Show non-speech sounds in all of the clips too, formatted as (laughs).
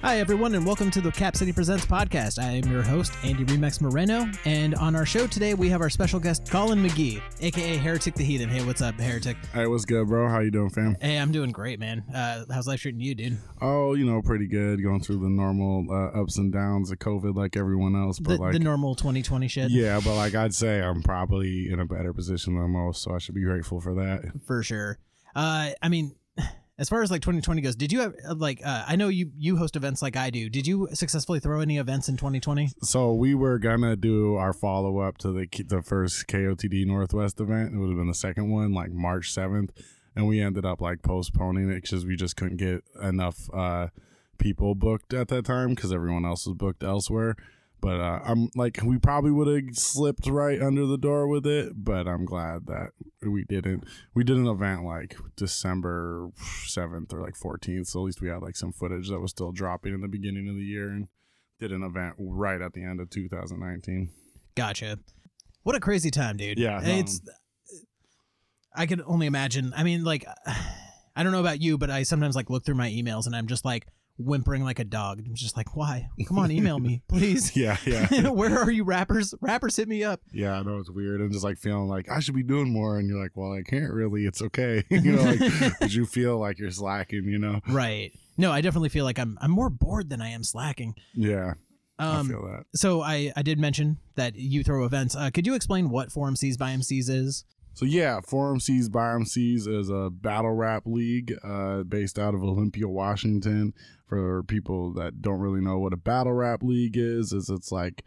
Hi, everyone, and welcome to the Cap City Presents podcast. I am your host, Andy Remax Moreno, and on our show today, we have our special guest, Colin McGee, aka Heretic the Heathen. Hey, what's up, Heretic? Hey, what's good, bro? How you doing, fam? Hey, I'm doing great, man. Uh, how's life treating you, dude? Oh, you know, pretty good. Going through the normal uh, ups and downs of COVID like everyone else, but The, like the normal 2020 shit? yeah, but like I'd say I'm probably in a better position than most, so I should be grateful for that. for sure. Uh, I mean, as far as like 2020 goes, did you have uh, like uh, I know you you host events like I do. Did you successfully throw any events in 2020? So we were gonna do our follow up to the the first KOTD Northwest event. It would have been the second one, like March seventh, and we ended up like postponing it because we just couldn't get enough uh, people booked at that time because everyone else was booked elsewhere. But uh, I'm like, we probably would have slipped right under the door with it, but I'm glad that we didn't. We did an event like December seventh or like 14th, so at least we had like some footage that was still dropping in the beginning of the year, and did an event right at the end of 2019. Gotcha. What a crazy time, dude. Yeah, it's. I can only imagine. I mean, like, (sighs) I don't know about you, but I sometimes like look through my emails and I'm just like whimpering like a dog. I'm just like, why? Come on, email me, (laughs) please. Yeah, yeah. (laughs) Where are you, rappers? Rappers, hit me up. Yeah, I know it's weird and just like feeling like I should be doing more, and you're like, well, I can't really. It's okay, (laughs) you know. Like, but you feel like you're slacking, you know? Right. No, I definitely feel like I'm I'm more bored than I am slacking. Yeah, I Um, feel that. so I I did mention that you throw events. Uh, could you explain what For MCs by MCs is? So yeah, For MCs by MCs is a battle rap league uh, based out of Olympia, Washington. For people that don't really know what a battle rap league is, is it's like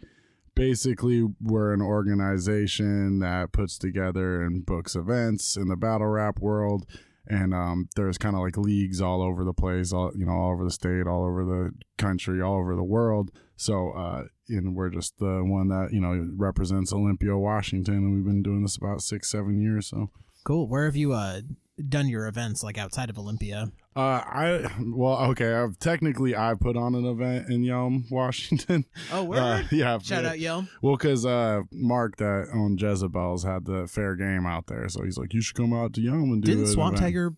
basically we're an organization that puts together and books events in the battle rap world. And um, there's kind of like leagues all over the place, all you know, all over the state, all over the country, all over the world. So, uh, and we're just the one that you know represents Olympia, Washington, and we've been doing this about six, seven years. So, Cool. Where have you uh done your events like outside of Olympia? uh, I well, okay, I've technically I put on an event in Yelm, (laughs) Washington. Oh, Uh, yeah, Shout out, Yelm. Well, because uh, Mark that owned Jezebel's had the fair game out there, so he's like, you should come out to Yelm and do. Didn't Swamp event." Tiger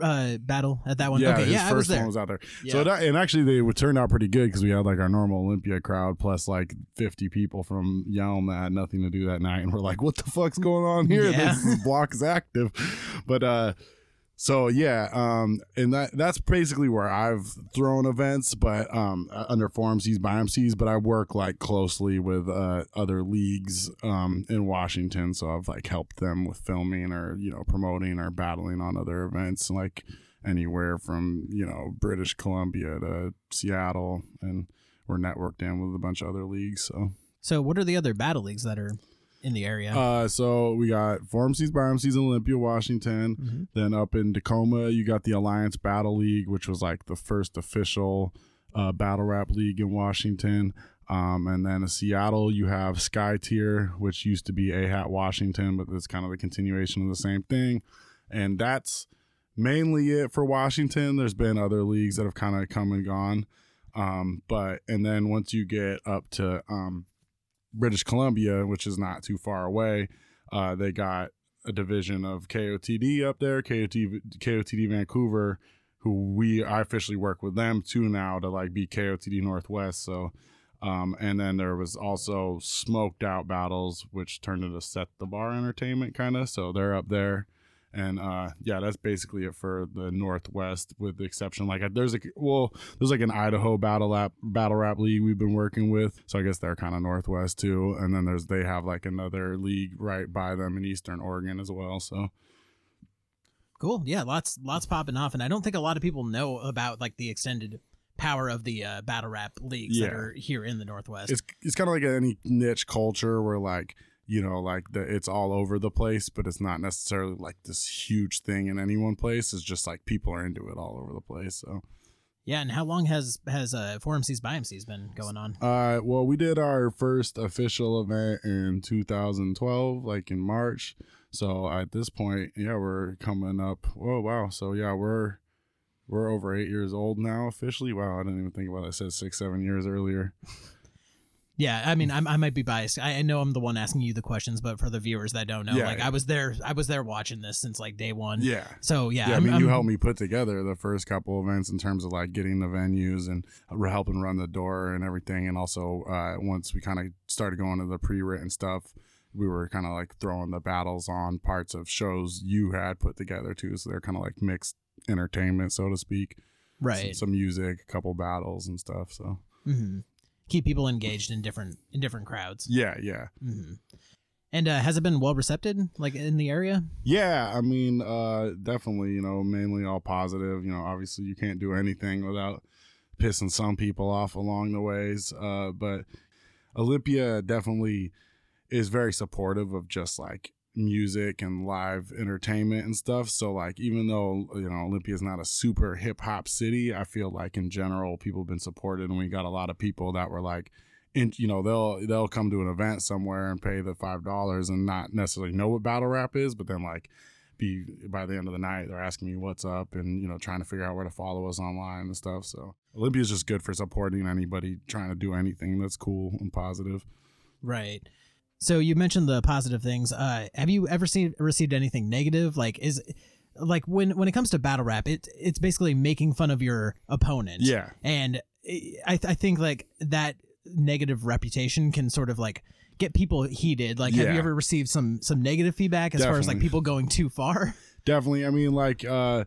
uh battle at that one? Yeah, okay, his yeah, first I was there. one was out there. Yeah. So that and actually they would turn out pretty good because we had like our normal Olympia crowd plus like fifty people from Yelm that had nothing to do that night, and we're like, "What the fuck's going on here? (laughs) Yeah. This block is active." But uh, so yeah, um, and that that's basically where I've thrown events, but um, under For MCs by MCs. But I work like closely with uh other leagues um in Washington, so I've like helped them with filming or you know promoting or battling on other events like anywhere from you know British Columbia to Seattle, and we're networked in with a bunch of other leagues. So, So, what are the other battle leagues that are in the area? uh, so we got For MCs by MCs in Olympia, Washington. Mhm. Then up in Tacoma, you got the Alliance Battle League, which was like the first official uh, battle rap league in Washington. Um, and then in Seattle, you have Sky Tier, which used to be A Hat Washington, but it's kind of the continuation of the same thing. And that's mainly it for Washington. There's been other leagues that have kind of come and gone. Um, but, and then once you get up to um, British Columbia, which is not too far away, uh, they got a division of KOTD up there, KOT, KOTD Vancouver, who we I officially work with them too now to like be KOTD Northwest. So, um, and then there was also smoked out battles, which turned into set the bar entertainment kind of. So they're up there. And uh, yeah, that's basically it for the Northwest, with the exception like there's a well, there's like an Idaho battle rap battle rap league we've been working with, so I guess they're kind of Northwest too. And then there's they have like another league right by them in Eastern Oregon as well. So cool. Yeah, lots lots popping off, and I don't think a lot of people know about like the extended power of the uh, battle rap leagues that are here in the Northwest. it's it's kind of like any niche culture where like you know like the it's all over the place, but it's not necessarily like this huge thing in any one place. It's just like people are into it all over the place. So yeah, and how long has has uh, For MCs by MCs been going on? Uh, well, we did our first official event in 2012, like in March. So at this point, yeah, we're coming up. Oh wow! So yeah, we're we're over eight years old now officially. Wow, I didn't even think about. It. I said six, seven years earlier. (laughs) Yeah, I mean, I'm, I might be biased. I, I know I'm the one asking you the questions, but for the viewers that don't know, Yeah, like yeah. I was there, I was there watching this since like day one. Yeah. So yeah, Yeah, I I'm- mean, you I'm- helped me put together the first couple events in terms of like getting the venues and helping run the door and everything. And also, uh, once we kind of started going to the pre-written stuff, we were kind of like throwing the battles on parts of shows you had put together too. So they're kind of like mixed entertainment, so to speak. right. Some, some music, a couple battles and stuff. So hmm Keep people engaged in different in different crowds. yeah, yeah. hmm And uh, has it been well received, like in the area? Yeah, I mean, uh, definitely, you know, mainly all positive. You know, obviously you can't do anything without pissing some people off along the ways. Uh, but Olympia definitely is very supportive of just like music and live entertainment and stuff. So like even though you know Olympia is not a super hip hop city, I feel like in general people have been supported and we got a lot of people that were like and you know they'll they'll come to an event somewhere and pay the five dollars and not necessarily know what battle rap is, but then like be by the end of the night they're asking me what's up and you know trying to figure out where to follow us online and stuff. So Olympia is just good for supporting anybody trying to do anything that's cool and positive. Right. So you mentioned the positive things. Uh, have you ever seen received anything negative? Like is like when when it comes to battle rap, it it's basically making fun of your opponent. Yeah. And I I think like that negative reputation can sort of like get people heated. Like have you ever received some some negative feedback as far as like people going too far? definitely i mean like uh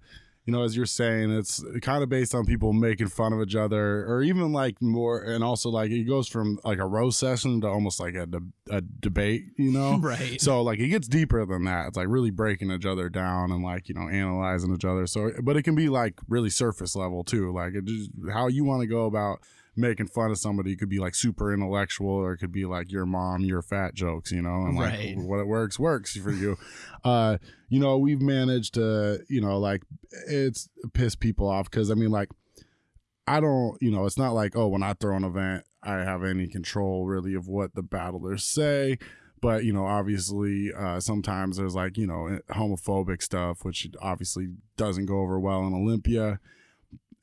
you know as you're saying it's kind of based on people making fun of each other or even like more and also like it goes from like a roast session to almost like a, de- a debate you know? (laughs) Right. so like it gets deeper than that. It's like really breaking each other down and like you know analyzing each other. So but it can be like really surface level too. Like it just how you want to go about making fun of somebody. Could be like super intellectual or it could be like your mom your fat jokes you know and like Right. what works works for you. Uh you know we've managed to you know like it's piss people off because i mean like i don't you know it's not like oh when i throw an event i have any control really of what the battlers say. But you know obviously uh sometimes there's like you know homophobic stuff which obviously doesn't go over well in olympia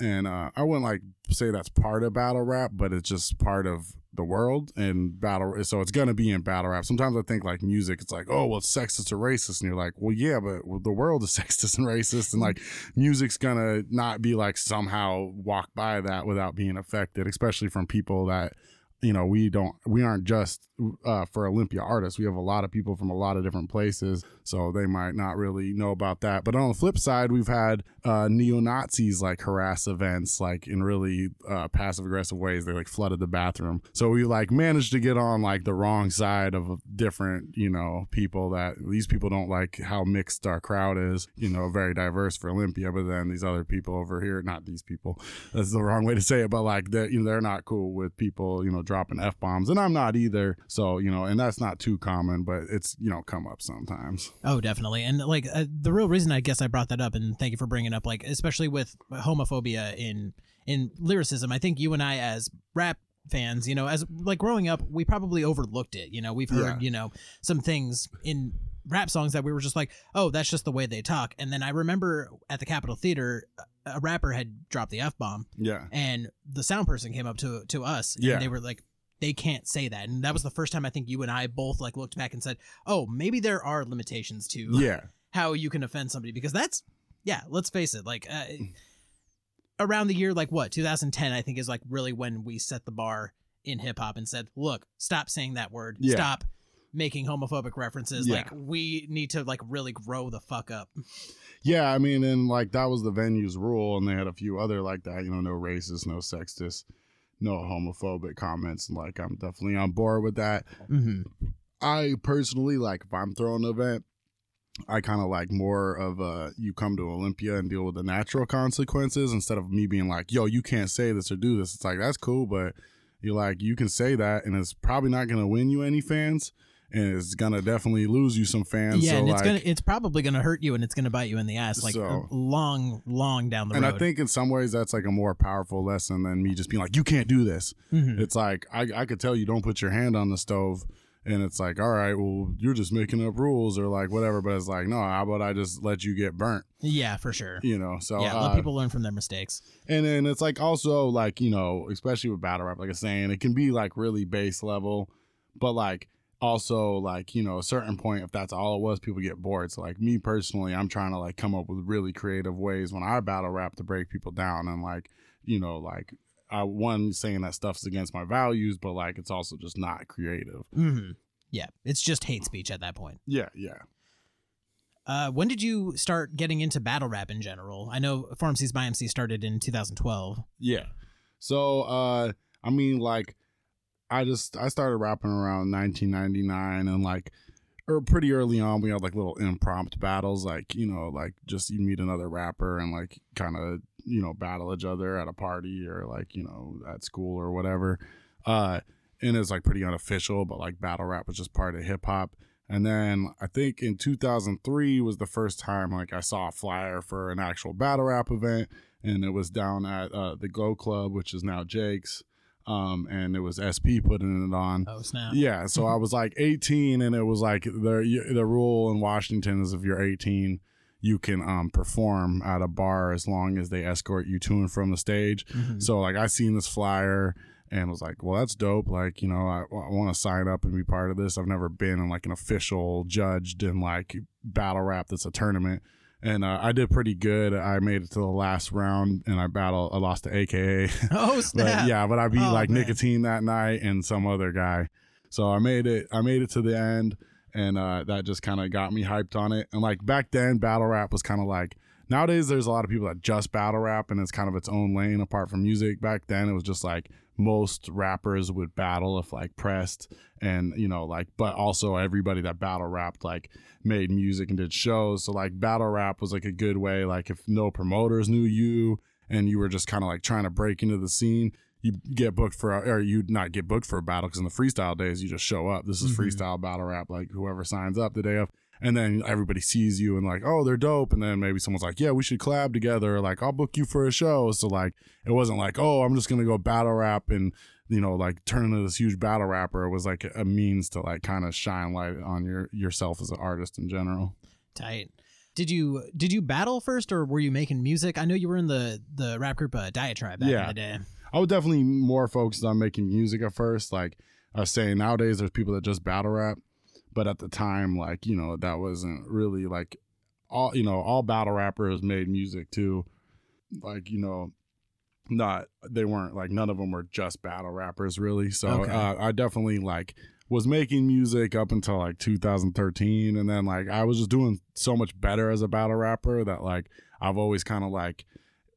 and uh i wouldn't like say that's part of battle rap but it's just part of the world and battle so it's gonna be in battle rap. Sometimes i think like music it's like oh well it's sexist or racist and you're like well yeah but the world is (laughs) sexist and racist and like music's gonna not be like somehow walk by that without being affected especially from people that you know we don't we aren't just uh, for olympia artists. We have a lot of people from a lot of different places so they might not really know about that. But on the flip side we've had uh, neo-nazis like harass events like in really uh, passive aggressive ways. They like flooded the bathroom. So we like managed to get on like the wrong side of different you know people that these people don't like how mixed our crowd is you know very diverse for olympia but then these other people over here not these people that's the wrong way to say it but like they're, you know, they're not cool with people you know dropping f-bombs and i'm not either so you know and that's not too common but it's you know come up sometimes Oh, definitely. And like uh, the real reason I guess I brought that up, and thank you for bringing it up, like especially with homophobia in in lyricism, I think you and I as rap fans, you know, as like growing up, we probably overlooked it. You know, we've heard Yeah. you know some things in rap songs that we were just like, oh, that's just the way they talk. And then I remember at the Capitol Theater, a rapper had dropped the f bomb, yeah and the sound person came up to to us, Yeah. and they were like. They can't say that, and that was the first time I think you and I both like looked back and said, "Oh, maybe there are limitations to yeah how you can offend somebody because that's yeah let's face it like uh, around the year like what 2010 i think is like really when we set the bar in hip-hop and said look stop saying that word Yeah. stop making homophobic references Yeah. like we need to like really grow the fuck up Yeah, I mean, and like that was the venue's rule, and they had a few other like that. You know, no racist, no sexist, no homophobic comments. And like, I'm definitely on board with that. mm-hmm. I personally like if I'm throwing an event, I kind of like more of a you come to Olympia and deal with the natural consequences instead of me being like, yo, you can't say this or do this. It's like that's cool, but you're like you can say that, and it's probably not gonna win you any fans, and it's gonna definitely lose you some fans. yeah so and it's like, gonna it's probably gonna hurt you and it's gonna bite you in the ass like So- long long down the and road And I think in some ways that's like a more powerful lesson than me just being like, you can't do this. Mhm. It's like I, I could tell you don't put your hand on the stove and it's like, all right, well, you're just making up rules or like whatever. But it's like, no, how about I just let you get burnt? Yeah, for sure. You know, so yeah, uh, let people learn from their mistakes. and then it's like also like you know, especially with battle rap, like I was saying, it can be like really base level, but like also like you know a certain point if that's all it was people get bored so like me personally i'm trying to like come up with really creative ways when i battle rap to break people down and like you know like i one saying that stuff's against my values but like it's also just not creative hmm Yeah, it's just hate speech at that point. yeah yeah Uh, when did you start getting into battle rap in general? I know For MCs by MC started in 2012. Yeah. So uh I mean like I just I started rapping around 1999 and like or pretty early on we had like little impromptu battles like you know like just you meet another rapper and like kind of you know battle each other at a party or like you know at school or whatever uh and it's like pretty unofficial but like battle rap was just part of hip hop and then I think in 2003 was the first time like I saw a flyer for an actual battle rap event and it was down at uh, the Go Club, which is now Jake's. Um, and it was SP putting it on. Oh snap! Yeah, so I was like 18, and it was like the the rule in Washington is if you're 18, you can um perform at a bar as long as they escort you to and from the stage. Mhm. So like I seen this flyer and was like, well, that's dope. Like you know, I, I want to sign up and be part of this. I've never been in like an official judged in like battle rap that's a tournament. And uh, I did pretty good. I made it to the last round, and I battled. I lost to AKA. (laughs) Oh (laughs) But snap! yeah, but I beat Oh, like man. nicotine that night and some other guy. So I made it. I made it to the end, and uh, that just kind of got me hyped on it. And like back then, battle rap was kind of like nowadays. There's a lot of people that just battle rap, and it's kind of its own lane apart from music. Back then, it was just like most rappers would battle if like pressed, and you know like, but also everybody that battle rapped like made music and did shows. So like battle rap was like a good way. Like if no promoters knew you and you were just kind of like trying to break into the scene, you get booked for, a, or you not get booked for a battle because in the freestyle days you just show up. This is Mhm. freestyle battle rap. Like whoever signs up the day of. And then everybody sees you and like, oh, they're dope. And then maybe someone's like, yeah, we should collab together. Like, I'll book you for a show. So like, it wasn't like, oh, I'm just gonna go battle rap and you know like turning into this huge battle rapper. Was like a means to like kind of shine light on your yourself as an artist in general. Tight. Did you did you battle first, or were you making music? I know you were in the the rap group uh, Diatribe back in Yeah. the day. I was definitely more focused on making music at first. Like I was saying, nowadays there's people that just battle rap, but at the time, like you know, that wasn't really like all you know. All battle rappers made music too. Like you know, not they weren't like none of them were just battle rappers really. So Okay. uh, I definitely like was making music up until like 2013, and then like I was just doing so much better as a battle rapper that like I've always kind of like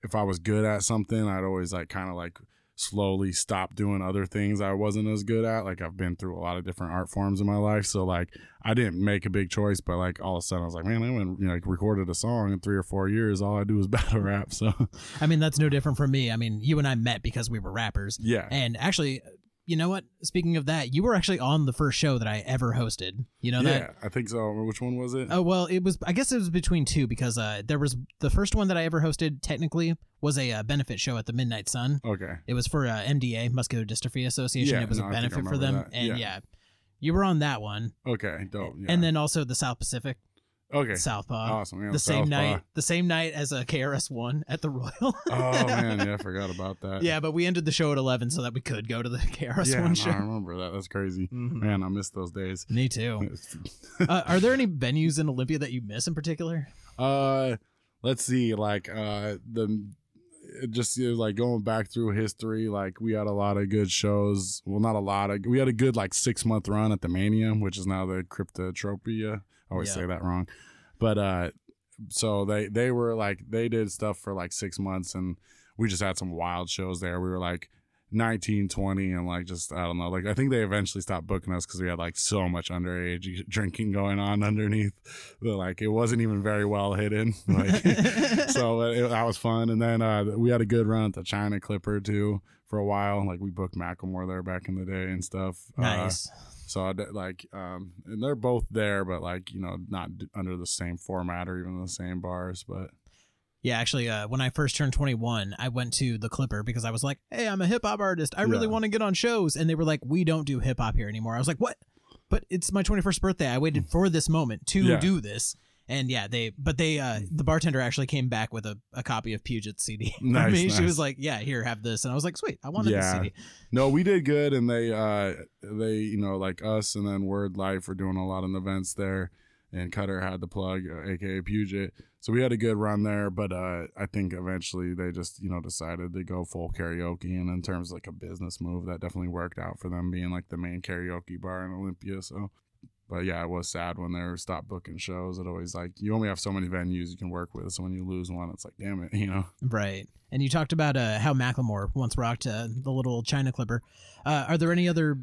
if I was good at something, I'd always like kind of like slowly stop doing other things I wasn't as good at. Like I've been through a lot of different art forms in my life, so like I didn't make a big choice, but like all of a sudden I was like, man, I haven't you know, like recorded a song in three or four years. All I do is (laughs) battle rap. So I mean, that's no different from me. I mean, you and I met because we were rappers, yeah, and actually, you know what? Speaking of that, you were actually on the first show that I ever hosted. You know that? yeah, I think so. Which one was it? Oh well, it was. I guess it was between two because uh, there was the first one that I ever hosted. Technically, was a uh, benefit show at the Midnight Sun. Okay, It was for uh, MDA, Muscular Dystrophy Association. Yeah, it was no, a I think I benefit for them, that. and Yeah. yeah. you were on that one, okay, dope. Yeah. and then also the South Pacific, okay, Southpaw, awesome. Yeah, the same night, the same night as a KRS One at the Royal. Oh (laughs) man, yeah, I forgot about that. yeah, but we ended the show at eleven so that we could go to the (laughs) KRS One no, show. I remember that. That's crazy. Mhm. Man, I miss those days. Me too. (laughs) uh, are there any venues in Olympia that you miss in particular? Uh, let's see. Like uh, the just you know, like going back through history. Like we had a lot of good shows. Well, not a lot of. We had a good like six month run at the Mania, which is now the Cryptotropia. I always Yeah. say that wrong, but uh, so they they were like they did stuff for like six months, and we just had some wild shows there. We were like. 19 20 and like just i don't know like i think they eventually stopped booking us because we had like so much underage (laughs) drinking going on underneath that like it wasn't even very well hidden (laughs) like so uh, it, that was fun and then uh we had a good run at the china clipper too for a while like we booked macklemore there back in the day and stuff Uh, Nice. so I did, like um and they're both there but like you know not d- under the same format or even the same bars but Yeah, actually, uh, when I first turned 21, I went to the Clipper because I was like, "Hey, I'm a hip hop artist. I really want to get on shows." And they were like, "We don't do hip hop here anymore." I was like, "What?" but it's my 21st birthday. I waited for this moment to Yeah. do this. And yeah, they but they uh the bartender actually came back with a, a copy of Puget CD (laughs) for Nice, me. She was like, "Yeah, here, have this," and I was like, "Sweet, I wanted Yeah. this CD." No, we did good, and they, uh, they, you know, like us, and then Word Life were doing a lot of events there, and Cutter had the plug, uh, aka Puget. So we had a good run there, but uh, I think eventually they just, you know, decided to go full karaoke, and in terms of like a business move, that definitely worked out for them being like the main karaoke bar in Olympia. So, but yeah, it was sad when they stopped booking shows. It always like you only have so many venues you can work with, so when you lose one, it's like, damn it, (laughs) you know. Right. And you talked about uh, how Macklemore once rocked uh, the little China Clipper. Uh, are there any other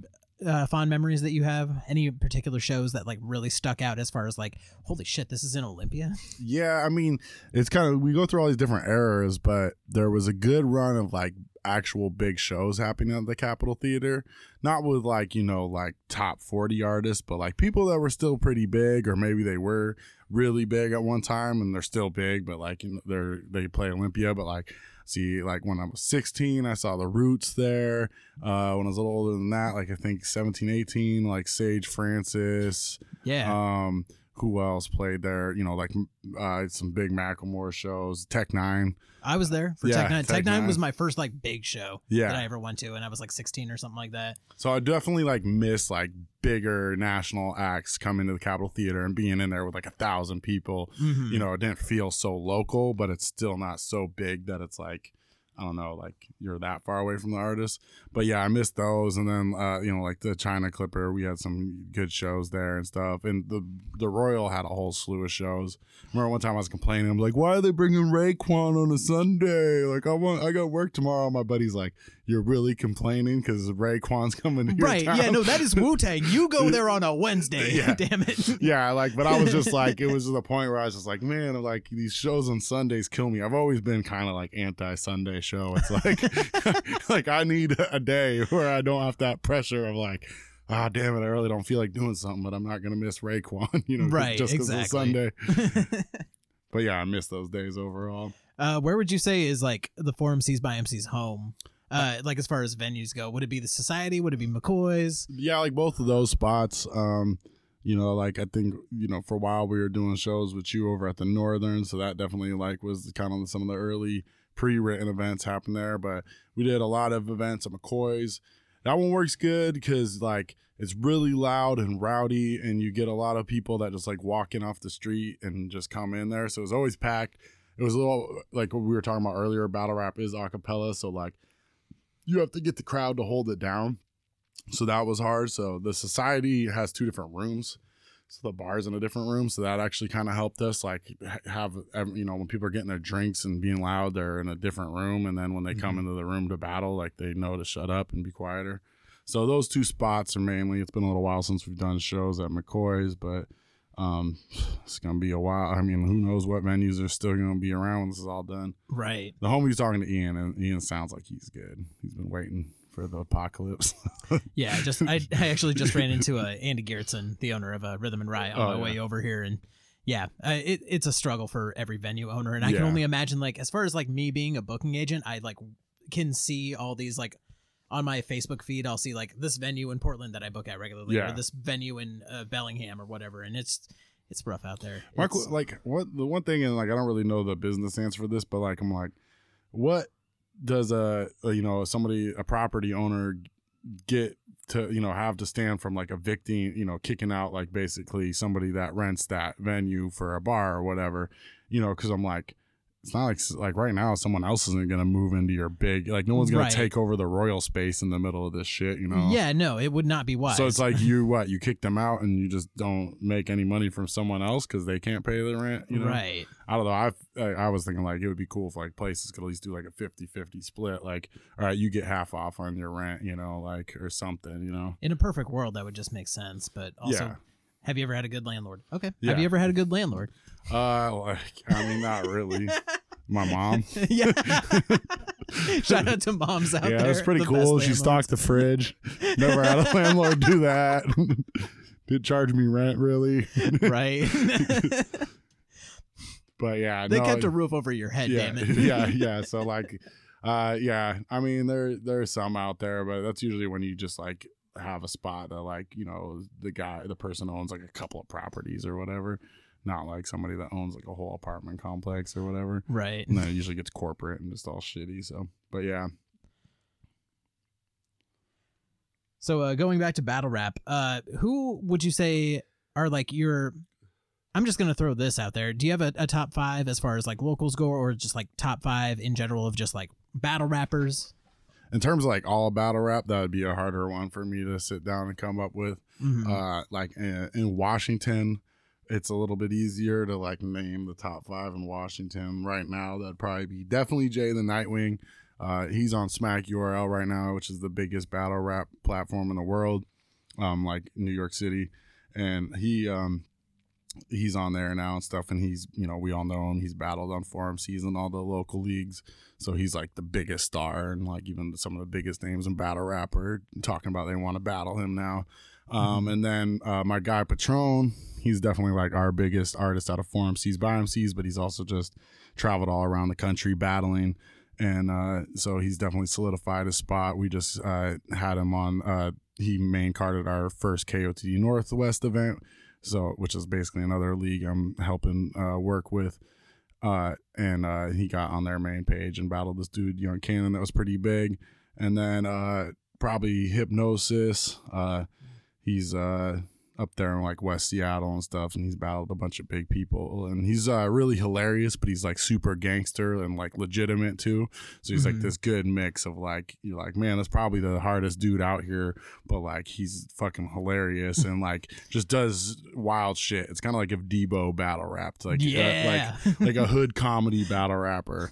uh, fond memories that you have? Any particular shows that like really stuck out as far as like, holy shit, this is in Olympia? Yeah, I mean, it's kind of we go through all these different eras, but there was a good run of like actual big shows happening at the Capitol Theater. Not with like, you know, like top 40 artists, but like people that were still pretty big or maybe they were really big at one time and they're still big, but like you know, they're they play Olympia, but like see like when I was 16, I saw the Roots there. Uh when I was a little older than that, like I think 17, 18, like Sage Francis, Yeah. um, who else played there? You know, like uh, some big Macklemore shows. Tech N9ne. I was there for yeah, Tech N9ne. Tech Tech Nine Nine. was my first like big show Yeah. that I ever went to, and I was like 16 or something like that. So I definitely like miss like bigger national acts coming to the Capitol Theater and being in there with like a thousand people. Mhm. You know, it didn't feel so local, but it's still not so big that it's like I don't know, like you're that far away from the artist. But yeah, I missed those, and then uh, you know, like the China Clipper, we had some good shows there and stuff. And the the Royal had a whole slew of shows. Remember one time I was complaining, I'm like, why are they bringing Raekwon on a Sunday? Like I want, I got work tomorrow. My buddy's like, you're really complaining because Raekwon's coming to your Right. town? Yeah. No, that is Wu Tang. You go (laughs) there on a Wednesday. Yeah. (laughs) Damn it. yeah, like, but I was just like, it was to the point where I was just like, man, like these shows on Sundays kill me. I've always been kind of like anti Sunday show. It's like, (laughs) like I need a day where I don't have that pressure of like, ah, damn it, I really don't feel like doing something, but I'm not gonna miss Raekwon, (laughs) you know, Right, Just because exactly. it's Sunday. (laughs) But yeah, I miss those days overall. uh, where would you say is like the For MCs by MC's home? Uh, like as far as venues go, would it be the Society? Would it be McCoy's? Yeah, like both of those spots. Um, you know, like I think you know for a while we were doing shows with you over at the Northern, so that definitely like was kind of some of the early pre-written events happen there. But we did a lot of events at McCoy's. That one works good because like it's really loud and rowdy, and you get a lot of people that just like walking off the street and just come in there. So it's always packed. It was a little like what we were talking about earlier. Battle rap is a cappella, so like you have to get the crowd to hold it down so that was hard so the society has two different rooms so the bar's in a different room so that actually kind of helped us like have you know when people are getting their drinks and being loud they're in a different room and then when they come into the room to battle like they know to shut up and be quieter. So those two spots are mainly it's been a little while since we've done shows at mccoy's but um (sighs) it's gonna be a while i mean who knows what venues are still gonna be around when this is all done. Right. the homie's talking to ian and ian sounds like he's good. He's been waiting for the apocalypse (laughs) Yeah, I just I, I actually just ran into uh, Andy Gerritsen, the owner of uh, Rhythm and Riot, on Oh, my yeah. way over here, and yeah, uh, it, it's a struggle for every venue owner, and I can only imagine like as far as like me being a booking agent, I like can see all these like on my Facebook feed, I'll see like this venue in Portland that I book at regularly, Yeah. or this venue in uh, Bellingham or whatever, and it's it's rough out there. My It's- like what the one thing and like I don't really know the business answer for this, but like I'm like, what does a, a you know somebody a property owner get to you know have to stand from like evicting you know kicking out like basically somebody that rents that venue for a bar or whatever you know because I'm like it's not like like right now someone else isn't gonna move into your big like no one's gonna Right. take over the royal space in the middle of this shit you know yeah, no, it would not be wise. so it's like you (laughs) what you kick them out and you just don't make any money from someone else because they can't pay the rent you know right. I don't know. I, I was thinking like it would be cool if like places could at least do like a 50-50 split. Like, all right, you get half off on your rent, you know, like or something, you know. In a perfect world, that would just make sense, but also. Yeah. Have you ever had a good landlord? Okay. Yeah. Have you ever had a good landlord? Uh, like (laughs) I mean, not really. (laughs) My mom. yeah. (laughs) Shout out to moms out yeah, there. it was pretty cool. She stocked the fridge. Never had a landlord do that. Did charge me rent really, right. but yeah, they no, kept a roof over your head, yeah, damn it. yeah, yeah. So like, uh, yeah. I mean, there there's some out there, but that's usually when you just like have a spot that like you know the guy the person owns like a couple of properties or whatever not like somebody that owns like a whole apartment complex or whatever Right. and then it usually gets corporate and just all shitty so but yeah So uh, going back to battle rap, uh, who would you say are like your? I'm just gonna throw this out there. Do you have a, a top five as far as like locals go, or just like top five in general of just like battle rappers? In terms of like all battle rap that would be a harder one for me to sit down and come up with. Mhm. uh like in, in washington it's a little bit easier to like name the top five in washington. Right now that'd probably be definitely jay the nightwing. Uh he's on smack url right now which is the biggest battle rap platform in the world um like new york city. And he um he's on there now and stuff and he's you know we all know him. He's battled on forum season all the local leagues. So he's like the biggest star and like even some of the biggest names in battle rap are talking about they want to battle him now. Um, and then uh, my guy Patron, he's definitely like our biggest artist out of For MCs by MCs, but he's also just traveled all around the country battling. And uh, so he's definitely solidified his spot. We just uh, had him on, uh, he main carded our first KOTD Northwest event, so which is basically another league I'm helping uh, work with. Uh, and uh, he got on their main page and battled this dude, Young Cannon, that was pretty big. And then uh, probably Hypnosis. Uh, he's uh up there in like West Seattle and stuff, and he's battled a bunch of big people, and he's uh really hilarious, but he's like super gangster and like legitimate too. So he's like Mhm. this good mix of like you're like, man, that's probably the hardest dude out here, but like he's fucking hilarious and like just does wild shit. It's kind of like if Debo battle rapped, like uh, like yeah. (laughs) like a hood comedy battle rapper.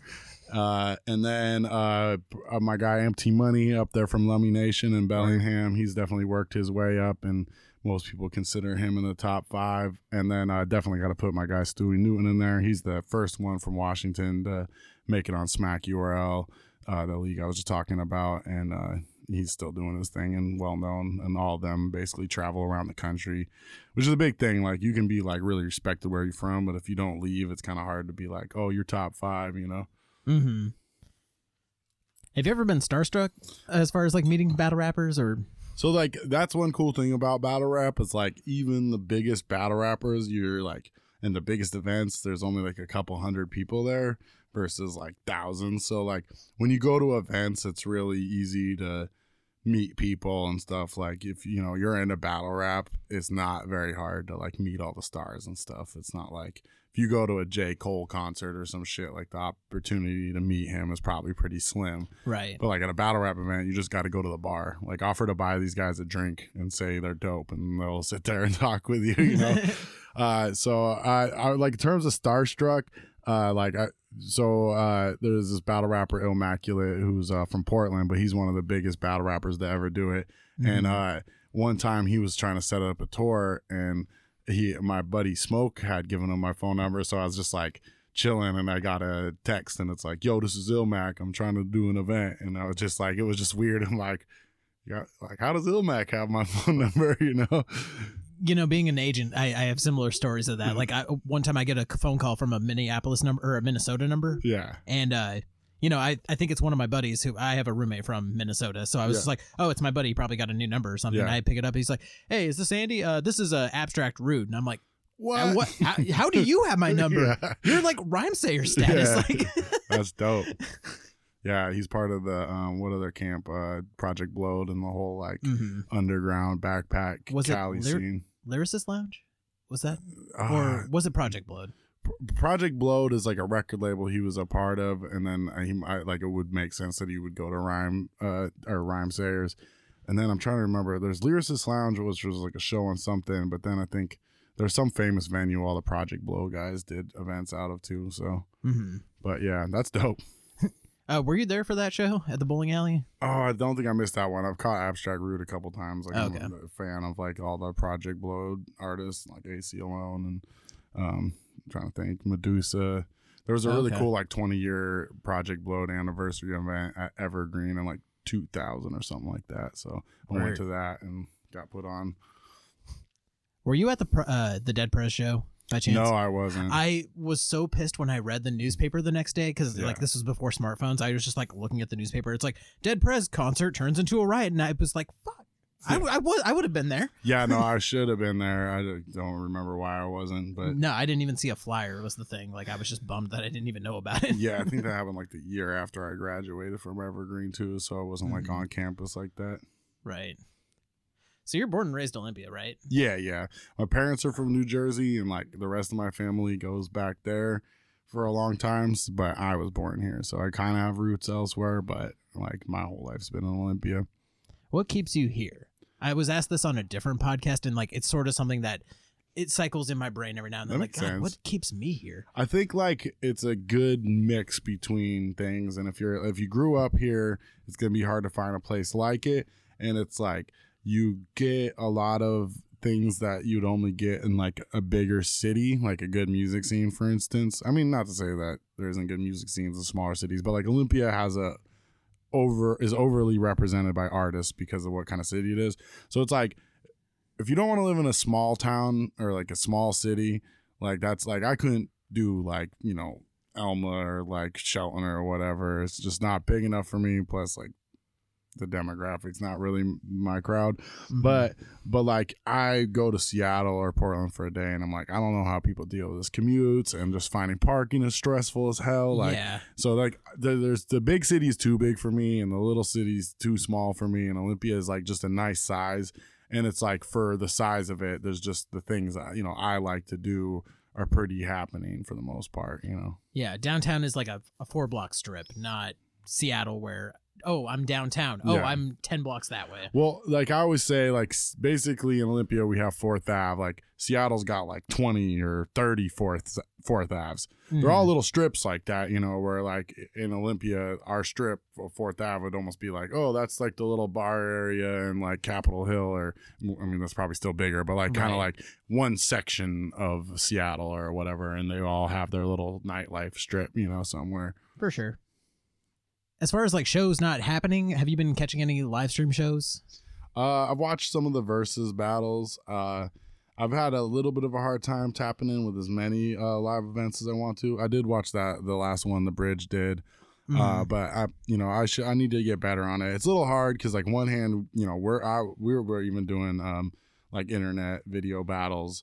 Uh, and then uh, uh, my guy Empty Money up there from Lummi Nation in Bellingham, he's definitely worked his way up, and most people consider him in the top five. And then I definitely got to put my guy Stewie Newton in there. He's the first one from Washington to make it on Smack URL, uh, the league I was just talking about, and uh, he's still doing his thing and well known. And all of them basically travel around the country, which is a big thing. Like you can be like really respected where you're from, but if you don't leave, it's kind of hard to be like, oh, you're top five, you know. hmm Have you ever been starstruck as far as like meeting battle rappers or? So like that's one cool thing about battle rap is like even the biggest battle rappers, you're like in the biggest events, there's only like a couple hundred people there versus like thousands. So like when you go to events, it's really easy to meet people and stuff. Like if you know you're into battle rap, it's not very hard to like meet all the stars and stuff. It's not like if you go to a J. Cole concert or some shit, like the opportunity to meet him is probably pretty slim. Right. But like at a battle rap event, you just got to go to the bar, like offer to buy these guys a drink and say they're dope, and they'll sit there and (laughs) talk with you. You know. (laughs) uh, so I, I like in terms of starstruck, uh, like I. So uh, there's this battle rapper Illmaculate who's uh, from Portland, but he's one of the biggest battle rappers to ever do it. And Mhm. uh, one time he was trying to set up a tour, and he my buddy Smoke had given him my phone number, so I was just like chilling, and I got a text, and it's like, "Yo, this is Illmac. I'm trying to do an event," and I was just like, it was just weird. I'm like, yeah, like how does Illmac have my (laughs) phone number? (laughs) You know? you know, being an agent, I, I have similar stories of Mm-hmm. that. Like, I, one time I get a phone call from a Minneapolis number or a Minnesota number, Yeah, and uh, you know, I, I think it's one of my buddies who I have a roommate from Minnesota, so I was Yeah. just like, oh, it's my buddy. He probably got a new number or something. Yeah. I pick it up. He's like, hey, is this Andy? Uh, this is uh, abstract rude, and I'm like, what? "Uh, what? How, how do you have my (laughs) number? Yeah. You're like rhyme sayer status. Like, (laughs) That's dope. (laughs) Yeah, he's part of the um, what other camp? Uh, Project Blowed and the whole like Mhm. underground backpack Was it Cali Lyr- scene. Lyricist Lounge, was that, Ah, or was it Project Blowed? Project Blowed is like a record label he was a part of, and then he I, like it would make sense that he would go to Rhyme uh, or Rhymesayers, and then I'm trying to remember. There's Lyricist Lounge, which was like a show on something, but then I think there's some famous venue all the Project Blowed guys did events out of too. So, hmm but yeah, that's dope. (laughs) Uh, were you there for that show at the bowling alley? Oh, I don't think I missed that one. I've caught Abstract Rude a couple times. Like Okay. I'm a fan of like all the Project Blowed artists, like Aceyalone and um I'm trying to think Medusa. There was a really Okay. cool like 20 year Project Blowed anniversary event at Evergreen in like 2000 or something like that. So I Word. went to that and got put on. Were you at the uh, the Dead Prez show by chance? No, I wasn't. I was so pissed when I read the newspaper the next day because Yeah. like this was before smartphones. I was just like looking at the newspaper. It's like Dead Prez concert turns into a riot, and I was like, "Fuck, I, I would I would have been there. Yeah, no, I (laughs) should have been there. I don't remember why I wasn't, but No, I didn't even see a flyer. Was the thing. Like I was just bummed that I didn't even know about it. yeah, I think that (laughs) happened like the year after I graduated from Evergreen too, so I wasn't like Mhm. on campus like that. right. So you're born and raised Olympia, right? Yeah, yeah. My parents are from New Jersey, and like the rest of my family goes back there for a long time. But I was born here, so I kind of have roots elsewhere. But like my whole life's been in Olympia. What keeps you here? I was asked this on a different podcast, and like it's sort of something that it cycles in my brain every now and then. That like, God, what keeps me here? I think like it's a good mix between things, and if you're if you grew up here, it's gonna be hard to find a place like it. And it's like you get a lot of things that you'd only get in like a bigger city, like a good music scene, for instance. I mean, not to say that there isn't good music scenes in smaller cities, but like Olympia has a over is overly represented by artists because of what kind of city it is. So it's like if you don't want to live in a small town or like a small city, like that's like I couldn't do like, you know, Elma or like Shelton or whatever. It's just not big enough for me. Plus like the demographics not really my crowd. Mm-hmm. But but like I go to Seattle or Portland for a day and I'm like, I don't know how people deal with this commutes and just finding parking is stressful as hell. Like yeah, so like there- there's the big city's too big for me and the little city's too small for me and Olympia is like just a nice size and it's like for the size of it there's just the things that you know I like to do are pretty happening for the most part, you know. yeah. Downtown is like a, a four block strip, not Seattle where oh I'm downtown. Oh Yeah. I'm ten blocks that way. Well, like I always say like basically in Olympia we have 4th Ave, like Seattle's got like 20 or 30 4th 4th Aves. They're all Mhm. little strips like that, you know, where like in Olympia, our strip of Fourth Ave would almost be like, oh, that's like the little bar area in like Capitol Hill, or I mean, that's probably still bigger, but like kind of like one section of Seattle or whatever, and they all have their little nightlife strip, you know, somewhere. for sure. As far as like shows not happening, have you been catching any live stream shows? Uh, I've watched some of the versus battles. Uh, I've had a little bit of a hard time tapping in with as many uh, live events as I want to. I did watch that the last one the bridge did. Uh, but I, you know, I should, I need to get better on it. It's a little hard because, like, one hand, you know, we're, I, we're even doing, um, like internet video battles,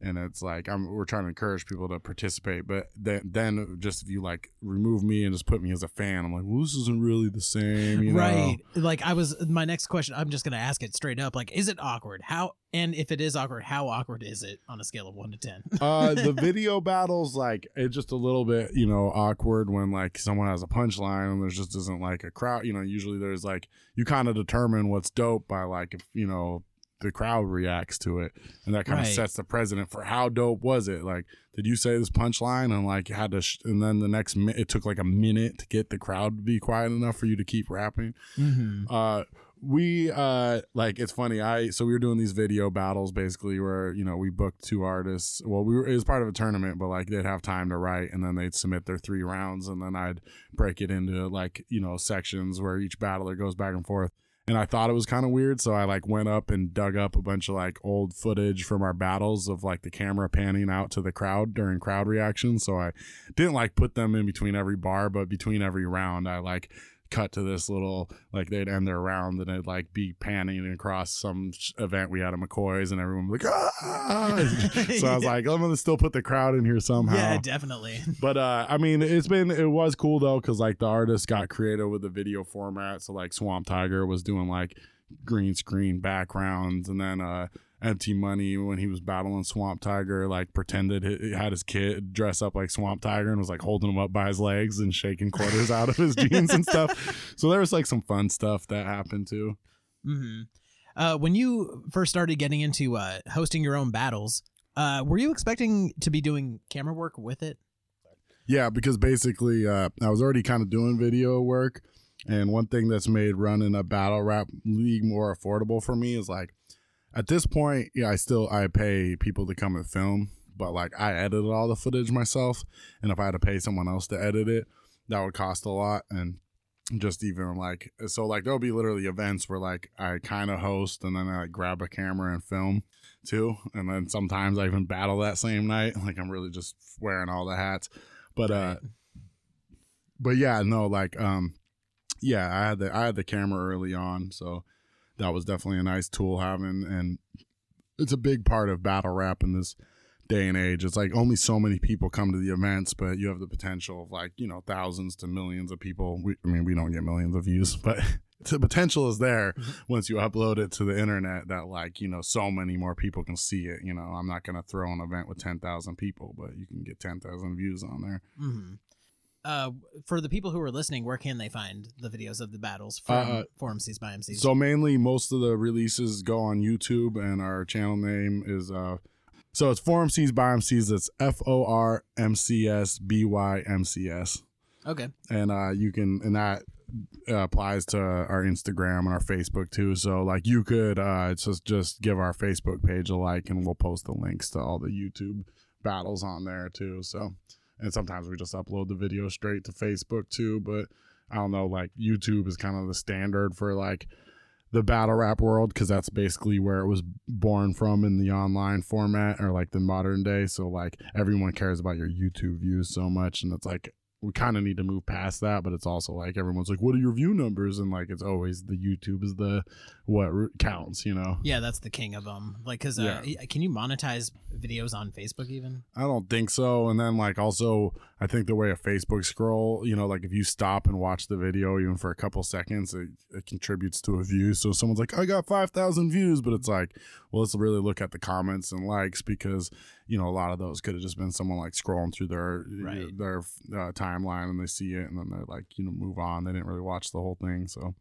and it's like I'm, we're trying to encourage people to participate. But then, then just if you like remove me and just put me as a fan, I'm like, well, this isn't really the same, you know? right. Like I was my next question, I'm just gonna ask it straight up. Like, is it awkward? How and if it is awkward, how awkward is it on a scale of one to ten? uh the (laughs) video battles like it's just a little bit you know awkward when like someone has a punchline and there just isn't like a crowd you know usually there's like you kind of determine what's dope by like if you know the crowd reacts to it and that kind of sets the precedent for how dope was it? Like did you say this punchline and like had to sh- and then the next mi- it took like a minute to get the crowd to be quiet enough for you to keep rapping? Mm-hmm. uh we uh like it's funny i so we were doing these video battles basically where you know we booked two artists. Well we were it was part of a tournament but like they'd have time to write and then they'd submit their three rounds and then i'd break it into like you know sections where each battler goes back and forth and i thought it was kind of weird so i like went up and dug up a bunch of like old footage from our battles of like the camera panning out to the crowd during crowd reactions so i didn't like put them in between every bar but between every round i like cut to this little like they'd end their round and it'd like be panning across some sh- event we had at McCoy's and everyone was like ah! (laughs) so I was like I'm gonna still put the crowd in here somehow Yeah, definitely. (laughs) but uh I mean it's been it was cool though because like the artist got creative with the video format so like Swamp Tiger was doing like green screen backgrounds and then uh Empty Money when he was battling Swamp Tiger like pretended he had his kid dress up like Swamp Tiger and was like holding him up by his legs and shaking quarters out of his (laughs) jeans and stuff. So there was like some fun stuff that happened too. Hmm Uh, when you first started getting into uh, hosting your own battles, uh, were you expecting to be doing camera work with it? Yeah, because basically, uh, I was already kind of doing video work, and one thing that's made running a battle rap league more affordable for me is like, at this point, yeah, I still I pay people to come and film, but like I edited all the footage myself, and if I had to pay someone else to edit it, that would cost a lot, and just even like so like there'll be literally events where like I kind of host and then I like grab a camera and film too, and then sometimes I even battle that same night, (laughs) like I'm really just wearing all the hats, but uh but yeah no like um yeah i had the i had the camera early on so that was definitely a nice tool having, and it's a big part of battle rap in this day and age. It's like only so many people come to the events, but you have the potential of like you know thousands to millions of people. We, I mean, we don't get millions of views, (laughs) but the potential is there Mhm. once you upload it to the internet that like you know so many more people can see it. You know, I'm not gonna throw an event with ten thousand people, but you can get ten thousand views on there. hmm Uh, for the people who are listening, where can they find the videos of the battles from Uh, For MCs by MCs? So mainly, most of the releases go on YouTube, and our channel name is uh, so it's For MCs by MCs. It's F O R M C S B Y M C S, okay. and uh, you can and that uh, applies to our Instagram and our Facebook too. So like you could uh, just just give our Facebook page a like, and we'll post the links to all the YouTube battles on there too. So and sometimes we just upload the video straight to Facebook too, but I don't know, like YouTube is kind of the standard for like the battle rap world because that's basically where it was born from in the online format or like the modern day. So like everyone cares about your YouTube views so much, and it's like we kind of need to move past that. But it's also like everyone's like, "What are your view numbers?" And like it's always the YouTube is the what r- counts, you know. Yeah, that's the king of them. Like, cause uh, can you monetize videos on Facebook even? I don't think so. And then like also I think the way a Facebook scroll, you know, like if you stop and watch the video even for a couple seconds, it, it contributes to a view. So someone's like, I got five thousand views, but it's like, well, let's really look at the comments and likes because you know a lot of those could have just been someone like scrolling through their Right. their uh, timeline and they see it and then they're like, you know, move on. They didn't really watch the whole thing. So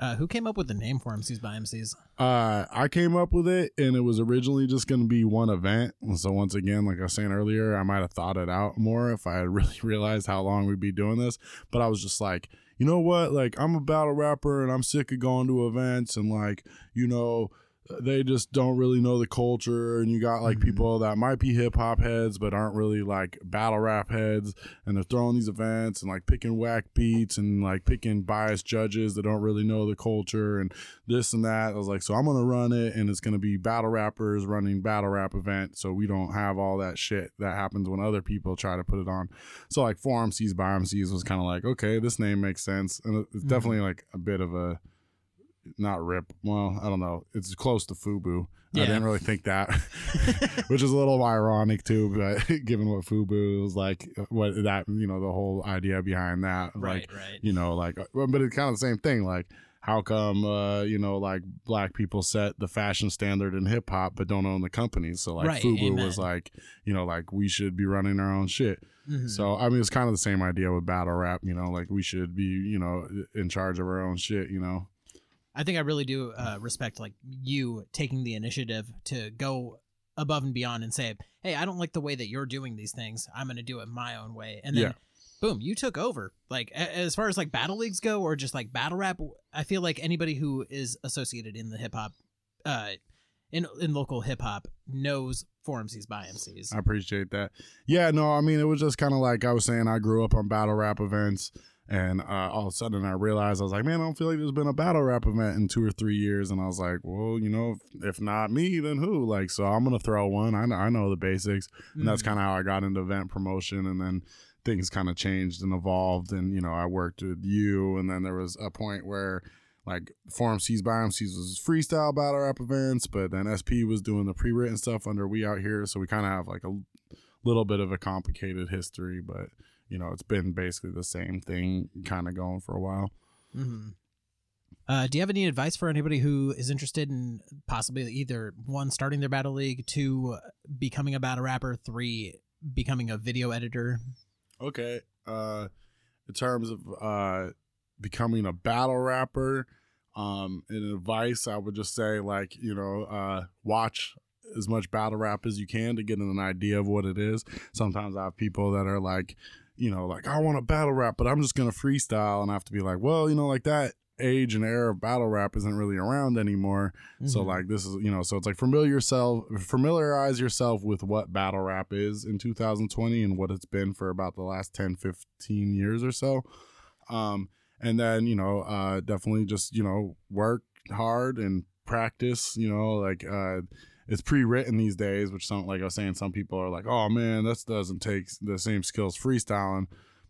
Uh, who came up with the name for MCs by MCs? Uh, I came up with it, and it was originally just going to be one event. So once again, like I was saying earlier, I might have thought it out more if I had (laughs) really realized how long we'd be doing this. But I was just like, you know what? Like I'm a battle rapper, and I'm sick of going to events, and like you know. They just don't really know the culture, and you got like Mhm. people that might be hip hop heads but aren't really like battle rap heads, and they're throwing these events and like picking whack beats and like picking biased judges that don't really know the culture and this and that. I was like, so I'm gonna run it, and it's gonna be battle rappers running battle rap event, so we don't have all that shit that happens when other people try to put it on. So like For MCs by MCs was kind of like, okay, this name makes sense, and it's Mhm. definitely like a bit of a not rip. Well, I don't know. It's close to Fubu. I didn't really think that, (laughs) which is a little ironic too. But (laughs) given what Fubu was like, what that you know the whole idea behind that, like right, right. you know, like, uh, but it's kind of the same thing. Like, how come, uh, you know, like black people set the fashion standard in hip hop, but don't own the companies? So like, Right, Fubu was like, you know, like we should be running our own shit. Mhm. So I mean, it's kind of the same idea with battle rap. You know, like we should be, you know, in charge of our own shit. You know. I think I really do uh, respect like you taking the initiative to go above and beyond and say, "Hey, I don't like the way that you're doing these things. I'm going to do it my own way." And then, Yeah. boom, you took over. Like a- as far as like battle leagues go, or just like battle rap, I feel like anybody who is associated in the hip hop, uh, in in local hip hop knows For MCs by MCs. I appreciate that. Yeah, no, I mean, it was just kind of like I was saying, I grew up on battle rap events, and uh, all of a sudden I realized I was like, man, I don't feel like there's been a battle rap event in two or three years, and I was like, well, you know, if, if not me, then who? Like, so I'm gonna throw one. I know, I know the basics, and that's Mhm. kind of how I got into event promotion, and then things kind of changed and evolved, and you know, I worked with you, and then there was a point where. Like For MCs by MCs was freestyle battle rap events, but then SP was doing the pre-written stuff under We Out Here, so we kind of have like a little bit of a complicated history, but you know, it's been basically the same thing kind of going for a while. Mhm. Uh, do you have any advice for anybody who is interested in possibly either one starting their battle league, two becoming a battle rapper, three becoming a video editor? Okay. Uh in terms of uh becoming a battle rapper, um in advice I would just say like, you know, uh watch as much battle rap as you can to get an idea of what it is. Sometimes I have people that are like, you know, like I want to battle rap, but I'm just gonna freestyle, and I have to be like, well, you know, like that age and era of battle rap isn't really around anymore. So Mhm. like this is you know so it's like familiar yourself familiarize yourself with what battle rap is in 2020 and what it's been for about the last 10 15 years or so. Um and then you know uh definitely just you know work hard and practice, you know like uh it's pre-written these days, which some like I was saying some people are like, "Oh man, that doesn't take the same skills freestyling."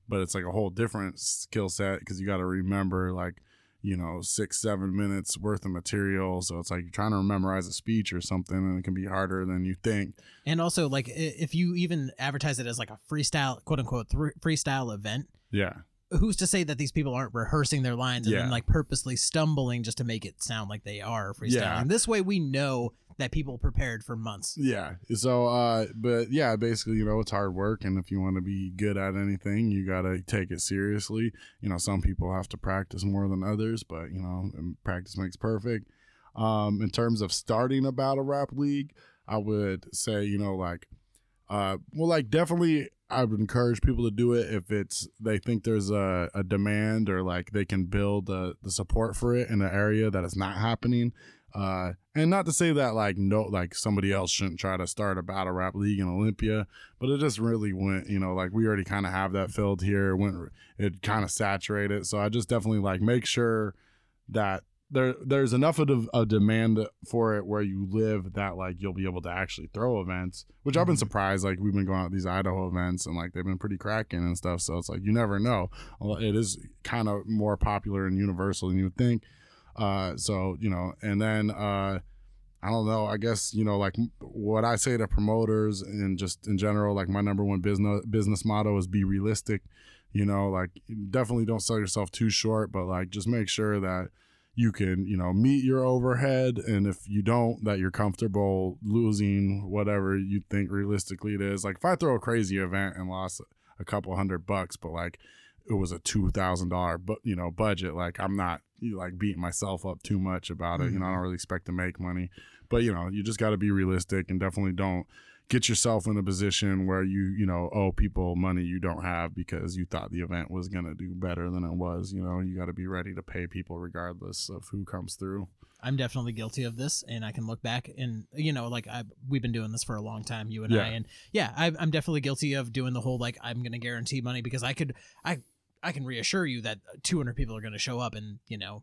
But it's like a whole different skill set because you got to remember like you know, six, seven minutes worth of material. So it's like you're trying to memorize a speech or something, and it can be harder than you think. And also, like, if you even advertise it as like a freestyle, quote unquote, freestyle event, Yeah. Who's to say that these people aren't rehearsing their lines and then like purposely stumbling just to make it sound like they are freestyling? Yeah. This way, we know that people prepared for months. Yeah. So, uh, but yeah, basically, you know, it's hard work. And if you want to be good at anything, you got to take it seriously. You know, some people have to practice more than others, but, you know, practice makes perfect. Um, in terms of starting a battle rap league, I would say, you know, like, uh, well, like definitely, I would encourage people to do it if it's they think there's a, a demand or like they can build uh, the support for it in an area that is not happening. Uh, and not to say that like no, like somebody else shouldn't try to start a battle rap league in Olympia, but it just really went, you know, like we already kind of have that filled here. It went, it kind of saturated. So I just definitely like make sure that there there's enough of a, a demand for it where you live that like you'll be able to actually throw events. Which I've been Mhm. surprised. Like we've been going out these Idaho events and like they've been pretty cracking and stuff. So it's like you never know. It is kind of more popular and universal than you would think. Uh, so you know, and then uh, I don't know. I guess you know, like what I say to promoters and just in general, like my number one business business motto is be realistic. You know, like definitely don't sell yourself too short, but like just make sure that you can, you know, meet your overhead, and if you don't, that you're comfortable losing whatever you think realistically it is. Like if I throw a crazy event and lost a couple hundred bucks, but like it was a two thousand dollar, but you know, budget. Like I'm not like beating myself up too much about it. You know, I mm-hmm. don't really expect to make money, but you know, you just got to be realistic and definitely don't get yourself in a position where you you know owe people money you don't have because you thought the event was gonna do better than it was. You know, you got to be ready to pay people regardless of who comes through. I'm definitely guilty of this, and I can look back and you know, like I we've been doing this for a long time, you and Yeah. I, and yeah, I, I'm definitely guilty of doing the whole like I'm going to guarantee money because I could, I, I can reassure you that 200 people are going to show up, and you know,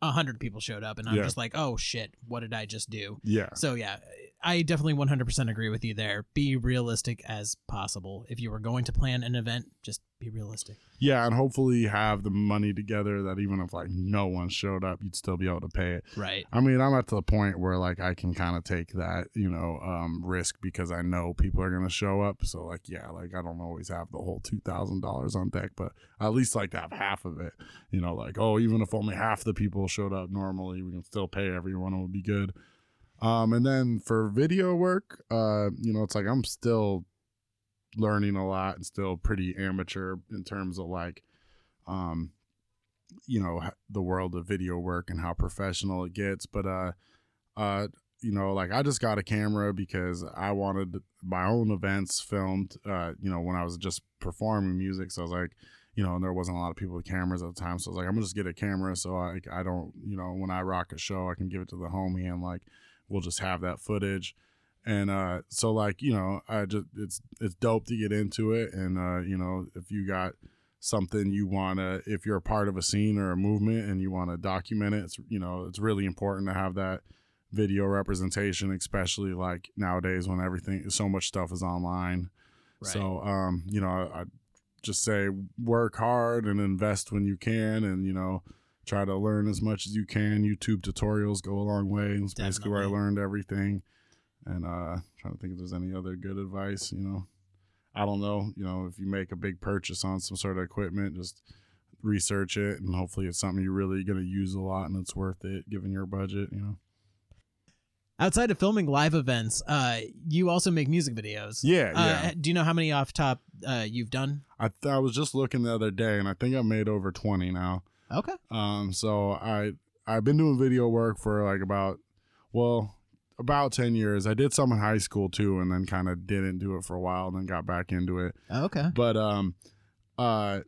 100 people showed up, and I'm Yeah. just like, oh shit, what did I just do? Yeah, So yeah, I definitely 100% agree with you there. Be realistic as possible. If you were going to plan an event, just be realistic. yeah, and hopefully have the money together that even if like no one showed up, you'd still be able to pay it. Right. I mean, I'm at the point where like I can kind of take that, you know, um, risk because I know people are gonna show up. So like, yeah, like I don't always have the whole two thousand dollars on deck, but I at least like to have half of it. You know, like oh, even if only half the people showed up normally, we can still pay everyone. It would be good. Um, and then for video work, uh, you know, it's like I'm still learning a lot and still pretty amateur in terms of like, um, you know, the world of video work and how professional it gets. But, uh, uh, you know, like I just got a camera because I wanted my own events filmed, uh, you know, when I was just performing music. So I was like, you know, and there wasn't a lot of people with cameras at the time. So I was like, I'm gonna just get a camera so I, I don't, you know, when I rock a show, I can give it to the homie and like, we'll just have that footage. And uh so like you know i just it's it's dope to get into it. And uh you know if you got something you want to if you're a part of a scene or a movement and you want to document it it's you know it's really important to have that video representation especially like nowadays when everything so much stuff is online. Right. so um you know I, I just say work hard and invest when you can and you know try to learn as much as you can. Youtube tutorials go a long way. It's basically where i learned everything. And uh trying to think if there's any other good advice you know. I don't know you know if you make a big purchase on some sort of equipment just research it and hopefully it's something you're really going to use a lot and it's worth it given your budget you know. Outside of filming live events, uh, you also make music videos. yeah Uh, yeah. Do you know how many off top uh, you've done? I, th- I was just looking the other day and i think i made over 20 now Okay. Um, so I I've been doing video work for like about well about ten years. I did some in high school too, and then kind of didn't do it for a while, and then got back into it. Okay. But um, uh,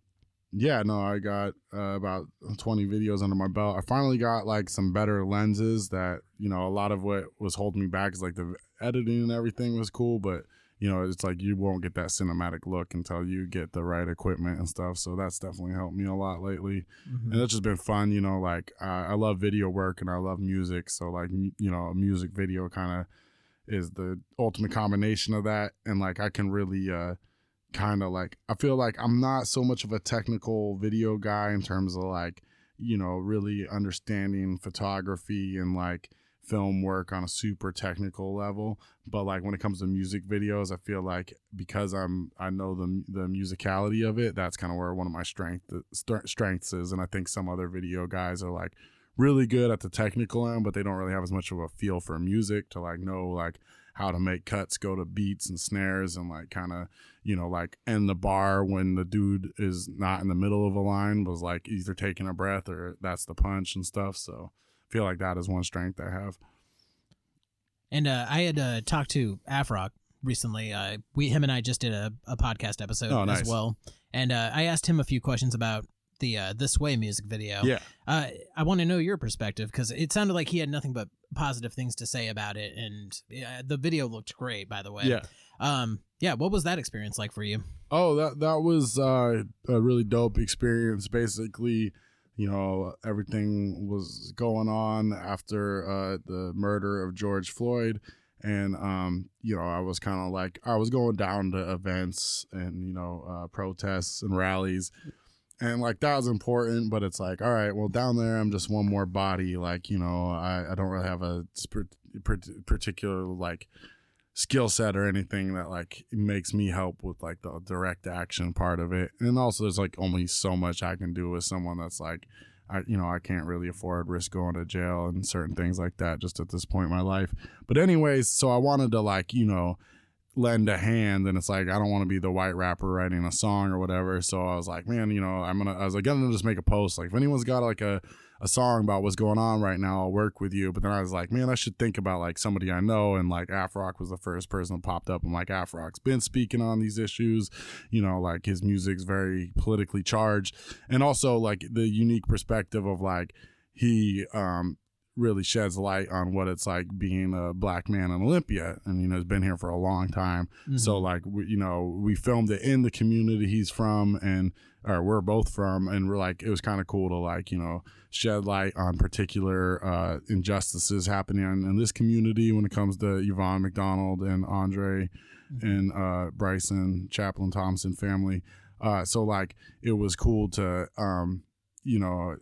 yeah, no, I got uh, about twenty videos under my belt. I finally got like some better lenses that you know a lot of what was holding me back is like the editing and everything was cool, but you know it's like you won't get that cinematic look until you get the right equipment and stuff. So that's definitely helped me a lot lately Mhm. and it's just been fun you know like uh, i love video work and i love music so like you know a music video kind of is the ultimate combination of that and like i can really uh kind of like i feel like i'm not so much of a technical video guy in terms of like you know, really understanding photography and like film work on a super technical level. But like when it comes to music videos, I feel like because I'm I know the the musicality of it, that's kind of where one of my strength uh, strengths is. And I think some other video guys are like really good at the technical end, but they don't really have as much of a feel for music to like know like how to make cuts go to beats and snares and like kind of you know like end the bar when the dude is not in the middle of a line was like either taking a breath or that's the punch and stuff so feel like that is one strength I have and uh, I had uh, talked to Afrock recently uh, we him and I just did a, a podcast episode Oh, nice. as well and uh, I asked him a few questions about the uh, this way music video yeah uh, I want to know your perspective because it sounded like he had nothing but positive things to say about it, and uh, the video looked great. By the way, yeah um, yeah. What was that experience like for you? Oh, that that was uh, a really dope experience. Basically, you know, everything was going on after uh, the murder of George Floyd, and um, you know, I was kind of like I was going down to events and you know uh, protests and rallies. And like that was important, but it's like, all right, well, down there, I'm just one more body. Like, you know, I, I don't really have a particular like skill set or anything that like makes me help with like the direct action part of it. And also there's like only so much I can do with someone that's like I you know, I can't really afford risk going to jail and certain things like that just at this point in my life. But anyways, so I wanted to like, you know, lend a hand and it's like I don't want to be the white rapper writing a song or whatever. So I was like, man, you know, I'm gonna I was like gonna just make a post. Like if anyone's got like a a song about what's going on right now, I'll work with you. But then I was like, man, I should think about like somebody I know. And like Afrock was the first person that popped up. I'm like, Afrock's been speaking on these issues. You know, like his music's very politically charged. And also like the unique perspective of like he um really sheds light on what it's like being a black man in Olympia and you know he's been here for a long time so Mhm. like we, you know we filmed it in the community he's from and or we're both from and we're like it was kind of cool to like you know shed light on particular uh injustices happening in, in this community when it comes to Yvonne McDonald and Andre and uh Bryson Chaplin Thompson family. Uh so like it was cool to um you know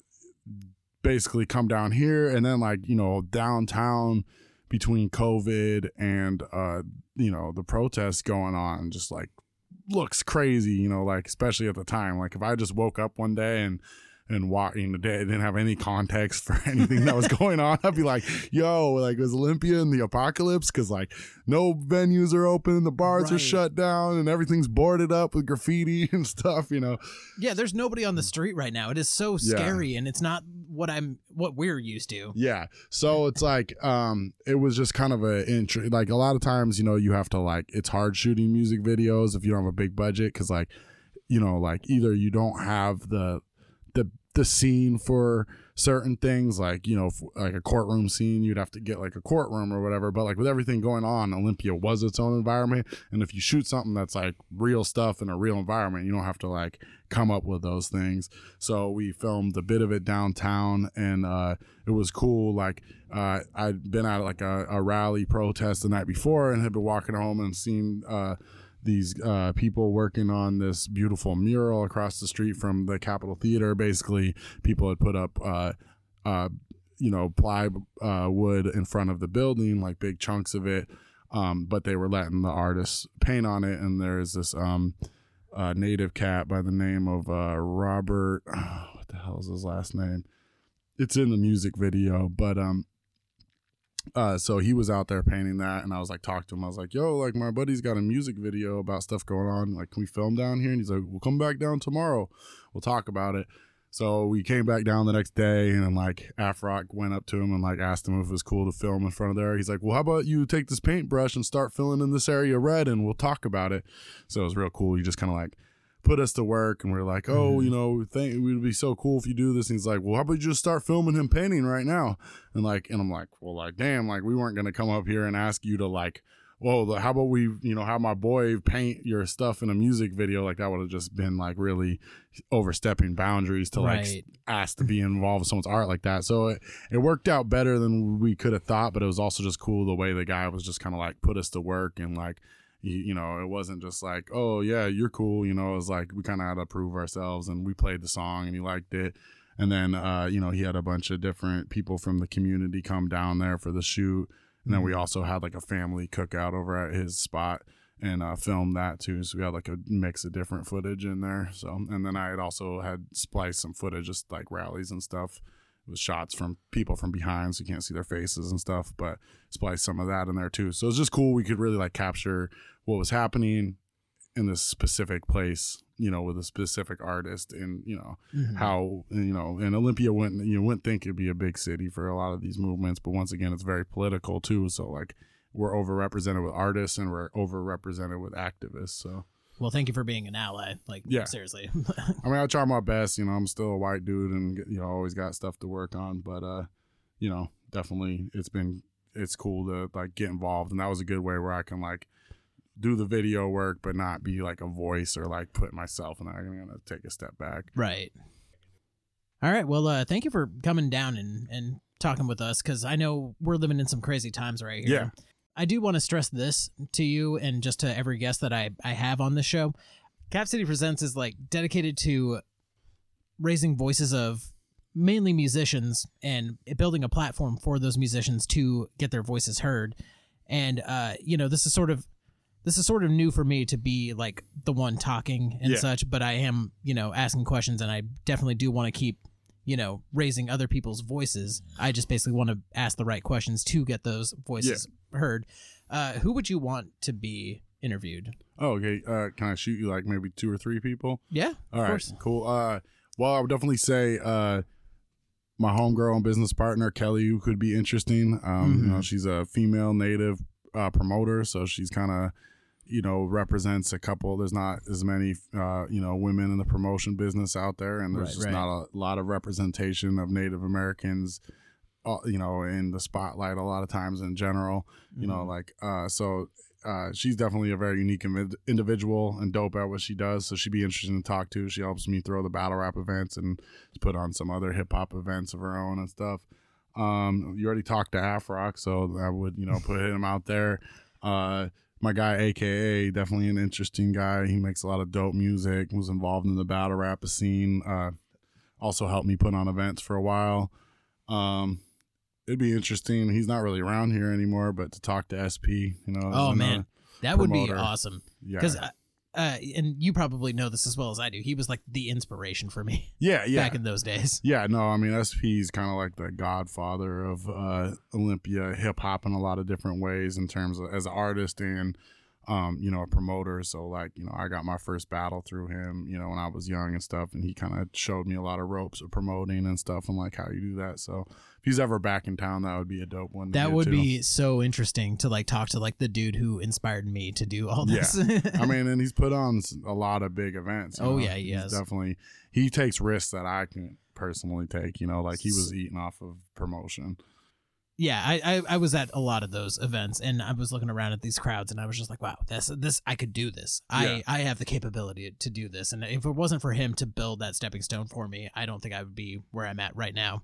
basically come down here and then like you know downtown between covid and uh you know the protests going on just like looks crazy you know like especially at the time. Like if i just woke up one day and and walking the day didn't have any context for (laughs) anything that was going on i'd be like yo like it was olympia in the apocalypse because like no venues are open the bars are shut down and everything's boarded up with graffiti (laughs) and stuff you know Yeah, there's nobody on the street right now. It is so Yeah. scary, and it's not what I'm what we're used to. Yeah. So it's like um it was just kind of a intro like a lot of times, you know, you have to like it's hard shooting music videos if you don't have a big budget cuz like you know, like either you don't have the the scene for certain things like, you know, like a courtroom scene, you'd have to get like a courtroom or whatever, but like with everything going on, Olympia was its own environment and if you shoot something that's like real stuff in a real environment, you don't have to like come up with those things. So we filmed a bit of it downtown and uh it was cool. Like uh, I'd been at like a, a rally protest the night before and had been walking home and seen uh, these uh, people working on this beautiful mural across the street from the Capitol Theater. Basically, people had put up. Uh, uh, you know, ply uh, wood in front of the building, like big chunks of it, um, but they were letting the artists paint on it. And there's this um, native cat by the name of uh, Robert. (sighs) what the hell is his last name? It's in the music video, but um, uh, so he was out there painting that, and I was like, talk to him. I was like, yo, like my buddy's got a music video about stuff going on. Like, can we film down here? And he's like, we'll come back down tomorrow. We'll talk about it. So we came back down the next day, and then like Afrock went up to him and like asked him if it was cool to film in front of there. He's like, well, how about you take this paintbrush and start filling in this area red, and we'll talk about it. So it was real cool. You just kind of like put us to work, and we are like, oh, Mhm. you know, think it would be so cool if you do this. And he's like, well, how about you just start filming him painting right now? And like, and I'm like, well, like, damn, like we weren't gonna come up here and ask you to like, well, the, how about we, you know, have my boy paint your stuff in a music video? Like that would have just been like really overstepping boundaries to like right. ask to be involved with someone's art like that. So it, it worked out better than we could have thought, but it was also just cool the way the guy was just kind of like put us to work and like, you, know, it wasn't just like, oh yeah, you're cool. You know, it was like we kind of had to prove ourselves and we played the song and he liked it. And then, uh, you know, he had a bunch of different people from the community come down there for the shoot. And then we also had like a family cookout over at his spot and uh, filmed that too. So we had like a mix of different footage in there. So, and then I had also had spliced some footage, just like rallies and stuff. It was shots from people from behind, so you can't see their faces and stuff, but spliced some of that in there too. So it's just cool. We could really like capture what was happening in this specific place, you know, with a specific artist, and you know Mhm. how you know, and Olympia wouldn't you wouldn't think it'd be a big city for a lot of these movements, but once again, it's very political too. So like we're overrepresented with artists and we're overrepresented with activists. So Well, thank you for being an ally. Like, Yeah. seriously. (laughs) I mean, I try my best. You know, I'm still a white dude, and you know, always got stuff to work on. But uh, you know, definitely, it's been it's cool to like get involved, and that was a good way where I can like do the video work, but not be like a voice or like put myself in. there. I'm gonna take a step back. right. All right. Well, uh, thank you for coming down and, and talking with us because I know we're living in some crazy times right here. Yeah. I do want to stress this to you and just to every guest that I, I have on this show. Cap City Presents is like dedicated to raising voices of mainly musicians and building a platform for those musicians to get their voices heard. And uh, you know, this is sort of this is sort of new for me to be like the one talking and Yeah. such, but I am, you know, asking questions and I definitely do want to keep, you know, raising other people's voices. I just basically want to ask the right questions to get those voices heard. Uh, who would you want to be interviewed? Oh, okay. Uh, can I shoot you like maybe two or three people? Yeah, All of right, course. cool. Uh, well, I would definitely say uh, my homegirl and business partner Kelly, who could be interesting. Um, You know, she's a female native uh, promoter, so she's kind of you know represents a couple. There's not as many uh, you know women in the promotion business out there, and there's Right, just right. not a lot of representation of Native Americans. Uh, you know, in the spotlight a lot of times in general. You know, Mhm. like uh, so uh, she's definitely a very unique invi- individual and dope at what she does. So she'd be interesting to talk to. She helps me throw the battle rap events and put on some other hip hop events of her own and stuff. Um, you already talked to Afrock, so I would you know put him out there. My guy, AKA, definitely an interesting guy. He makes a lot of dope music. Was involved in the battle rap scene. Uh, also helped me put on events for a while. Um, it'd be interesting. He's not really around here anymore, but to talk to SP, you know. Oh, man. That would be awesome. yeah, Because, uh, uh, and you probably know this as well as I do. He was like the inspiration for me (laughs) yeah, yeah, back in those days. yeah. No, I mean SP's kind of like the godfather of uh, Olympia hip hop in a lot of different ways in terms of as an artist and um, you know a promoter. So like you know I got my first battle through him, you know when I was young and stuff, and he kind of showed me a lot of ropes of promoting and stuff and like how you do that. So if he's ever back in town, that would be a dope one. That would to. be so interesting to like talk to like the dude who inspired me to do all Yeah. this. I (laughs) mean, and he's put on a lot of big events. Oh, know? yeah, he He's. Definitely, he takes risks that I can personally take. You know, like he was eating off of promotion. Yeah, I, I I was at a lot of those events and I was looking around at these crowds and I was just like, wow, this this I could do this. Yeah. I I have the capability to do this. And if it wasn't for him to build that stepping stone for me, I don't think I would be where I'm at right now.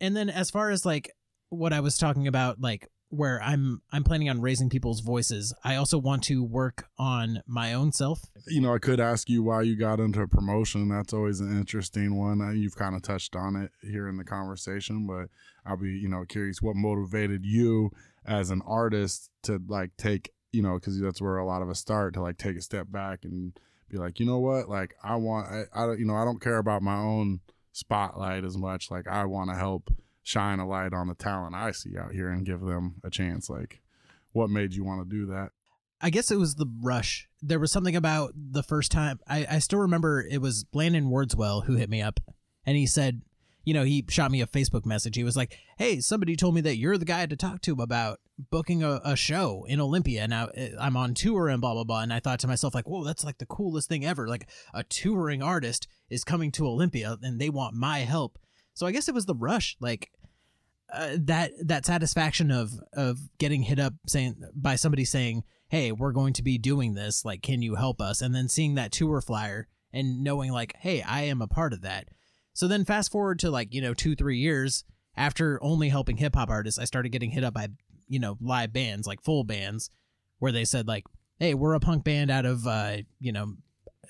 And then as far as like what I was talking about, like where I'm I'm planning on raising people's voices, I also want to work on my own self. You know, I could ask you why you got into promotion. That's always an interesting one. Uh, You've kind of touched on it here in the conversation, but I'll be, you know, curious what motivated you as an artist to like take, you know, because that's where a lot of us start to like take a step back and be like, you know what, like I want, I, I don't, you know, I don't care about my own spotlight as much. Like I want to help shine a light on the talent I see out here and give them a chance. Like, what made you want to do that? I guess it was the rush. There was something about the first time. I, I still remember it was Landon Wordswell who hit me up and he said, you know, he shot me a Facebook message. He was like, hey, somebody told me that you're the guy to talk to about booking a, a show in Olympia. Now uh, I'm on tour and blah, blah, blah. And I thought to myself, like, whoa, that's like the coolest thing ever. Like a touring artist is coming to Olympia and they want my help. So I guess it was the rush. Like, uh, that that satisfaction of of getting hit up saying by somebody saying hey we're going to be doing this like can you help us and then seeing that tour flyer and knowing like hey i am a part of that so then fast forward to like you know two three years after only helping hip hop artists i started getting hit up by you know live bands like full bands where they said like hey we're a punk band out of uh you know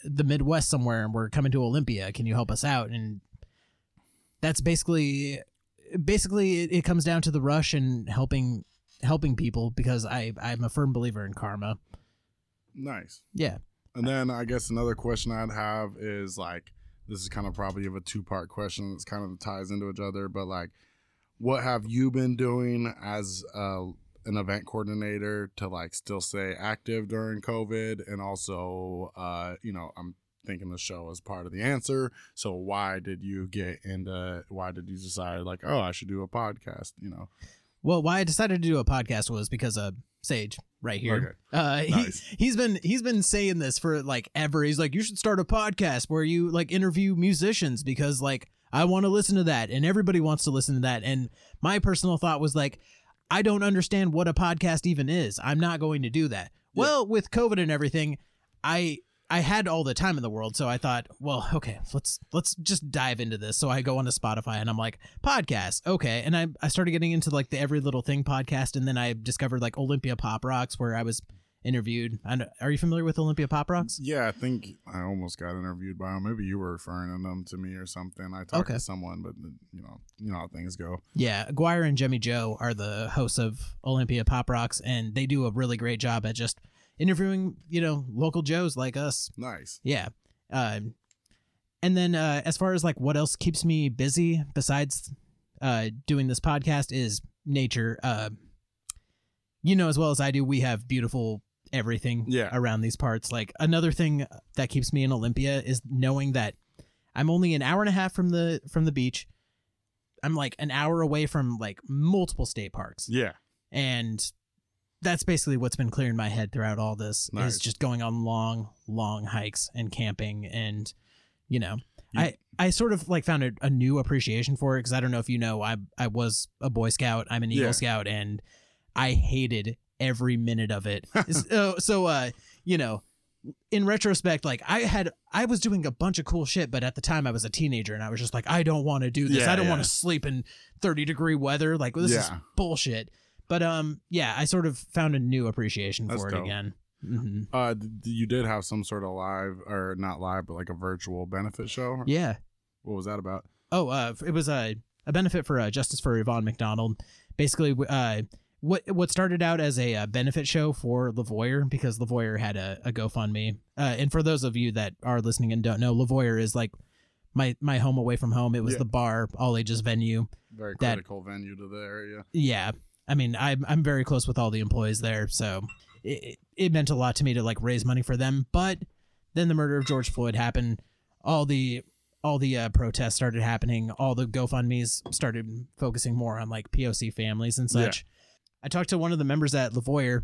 the midwest somewhere and we're coming to olympia can you help us out and that's basically basically it, it comes down to the rush and helping helping people because I I'm a firm believer in karma. Nice. Yeah. And then I guess another question I'd have is like this is kind of probably of a two part question It's kind of ties into each other, but like what have you been doing as uh, an event coordinator to like still stay active during COVID and also uh, you know, I'm thinking the show is part of the answer. So why did you get into why did you decide like, oh, I should do a podcast, you know? Well, why I decided to do a podcast was because of Sage right here. Okay. Uh, Nice. he, he's been he's been saying this for like ever. He's like, you should start a podcast where you like interview musicians because like I want to listen to that and everybody wants to listen to that. And my personal thought was like, I don't understand what a podcast even is. I'm not going to do that. Yeah. Well, with COVID and everything, I I had all the time in the world, so I thought, well, okay, let's let's just dive into this. So I go onto Spotify and I'm like, podcast, okay, and I I started getting into like the Every Little Thing podcast, and then I discovered like Olympia Pop Rocks, where I was interviewed. I know, are you familiar with Olympia Pop Rocks? Yeah, I think I almost got interviewed by them. Maybe you were referring to them to me or something. I talked Okay. to someone, but uh, you know, you know how things go. Yeah, Aguirre and Jemmy Joe are the hosts of Olympia Pop Rocks, and they do a really great job at just interviewing, you know, local Joes like us. Nice. Yeah. Um, and then uh, as far as like what else keeps me busy besides uh, doing this podcast is nature. Uh, you know as well as I do, we have beautiful everything Yeah. around these parts. Like another thing that keeps me in Olympia is knowing that I'm only an hour and a half from the from the beach. I'm like an hour away from like multiple state parks Yeah. and that's basically what's been clearing my head throughout all this Nice. is just going on long long hikes and camping and you know You- i i sort of like found a, a new appreciation for it because i don't know if you know i i was a boy scout i'm an eagle Yeah. scout and i hated every minute of it (laughs) so so uh you know in retrospect like i had i was doing a bunch of cool shit but at the time i was a teenager and i was just like i don't want to do this Yeah, i don't yeah. want to sleep in 30 degree weather like this is bullshit but um, yeah, I sort of found a new appreciation That's for it dope. again. hmm Uh, d- d- you did have some sort of live or not live, but like a virtual benefit show. Yeah. What was that about? Oh, uh, it was a a benefit for uh, Justice for Yvonne McDonald. Basically, uh, what what started out as a, uh benefit show for Le Voyeur because Le Voyeur had a, a GoFundMe. Uh, and for those of you that are listening and don't know, Le Voyeur is like my my home away from home. It was Yeah. the bar, all ages venue. Very That- critical venue to the area. Yeah, I mean, I'm I'm very close with all the employees there, so it, it- meant a lot to me to like raise money for them. But then the murder of George Floyd happened. All the all the uh, protests started happening. All the GoFundmes started focusing more on like POC families and such. I talked to one of the members at Le Voyeur,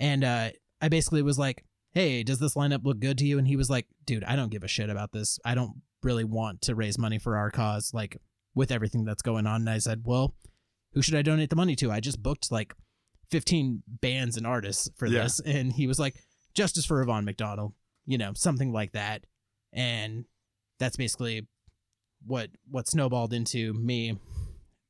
and uh, I basically was like, "Hey, does this lineup look good to you?" And he was like, "Dude, I don't give a shit about this. I don't really want to raise money for our cause, like with everything that's going on." And I said, "Well." Who should I donate the money to? I just booked like 15 bands and artists for Yeah. this. And he was like, Justice for Yvonne McDonald, you know, something like that. And that's basically what what snowballed into me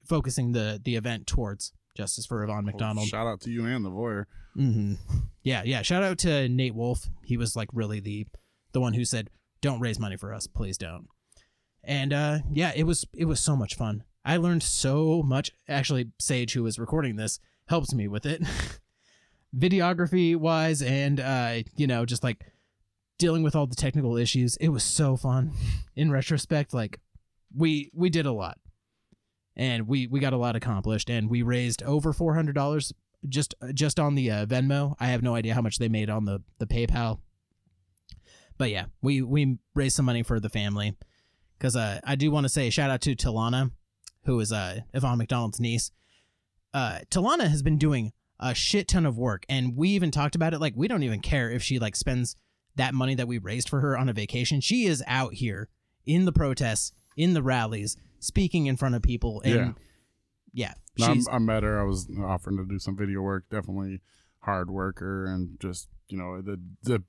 focusing the the event towards Justice for Yvonne McDonald. Shout out to you and the voyeur. hmm Yeah, yeah. Shout out to Nate Wolf. He was like really the the one who said, "Don't raise money for us, please don't." And uh, yeah, it was it was so much fun. I learned so much. Actually, Sage, who was recording this, helps me with it, (laughs) videography wise, and uh, you know, just like dealing with all the technical issues. It was so fun. In retrospect, like we we did a lot, and we we got a lot accomplished, and we raised over four hundred dollars just just on the uh, Venmo. I have no idea how much they made on the the PayPal. But yeah, we we raised some money for the family because uh, I do want to say shout out to Talana, who is uh, Yvonne McDonald's niece. Uh, Talana has been doing a shit ton of work, and we even talked about it. Like we don't even care if she like spends that money that we raised for her on a vacation. She is out here in the protests, in the rallies, speaking in front of people, and Yeah. yeah, No, I'm, I met her. I was offering to do some video work. Definitely hard worker and just you know the the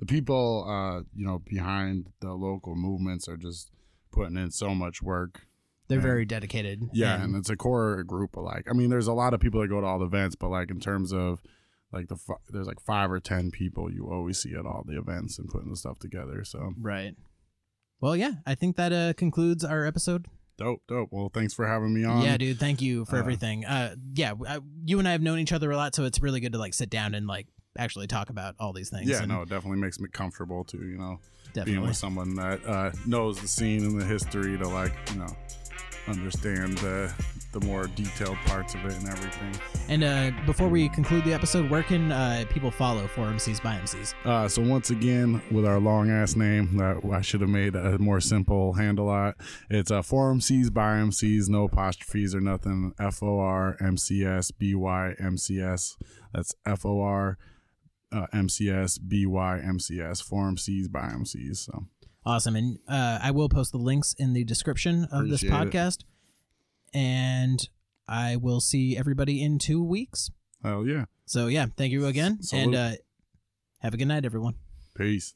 the people uh you know behind the local movements are just putting in so much work. They're and- very dedicated. Yeah, and- and it's a core group of like. I mean, there's a lot of people that go to all the events, but like in terms of like the there's like five or ten people you always see at all the events and putting the stuff together. So Right. Well, yeah, I think that uh, concludes our episode Dope, dope. Well, thanks for having me on. yeah, dude. Thank you for uh, everything. Uh, yeah, I, you and I have known each other a lot, so it's really good to like sit down and like actually talk about all these things. Yeah, and no, it definitely makes me comfortable to you know being with someone that uh, knows the scene and the history to like you know understand the the more detailed parts of it and everything. And uh, before we conclude the episode, where can uh, people follow for MCs by MCs? Uh, so once again, with our long ass name that I should have made a more simple handle at, it's uh, For MCs by MCs, no apostrophes or nothing. F O R M C S B Y M C S. That's F O R uh, M C S B Y M C S. For MCs by MCs. So Awesome. And uh, I will post the links in the description of this Appreciate it. podcast. And I will see everybody in two weeks. hell yeah, So, yeah, thank you again. Salute. And uh, have a good night, everyone. peace.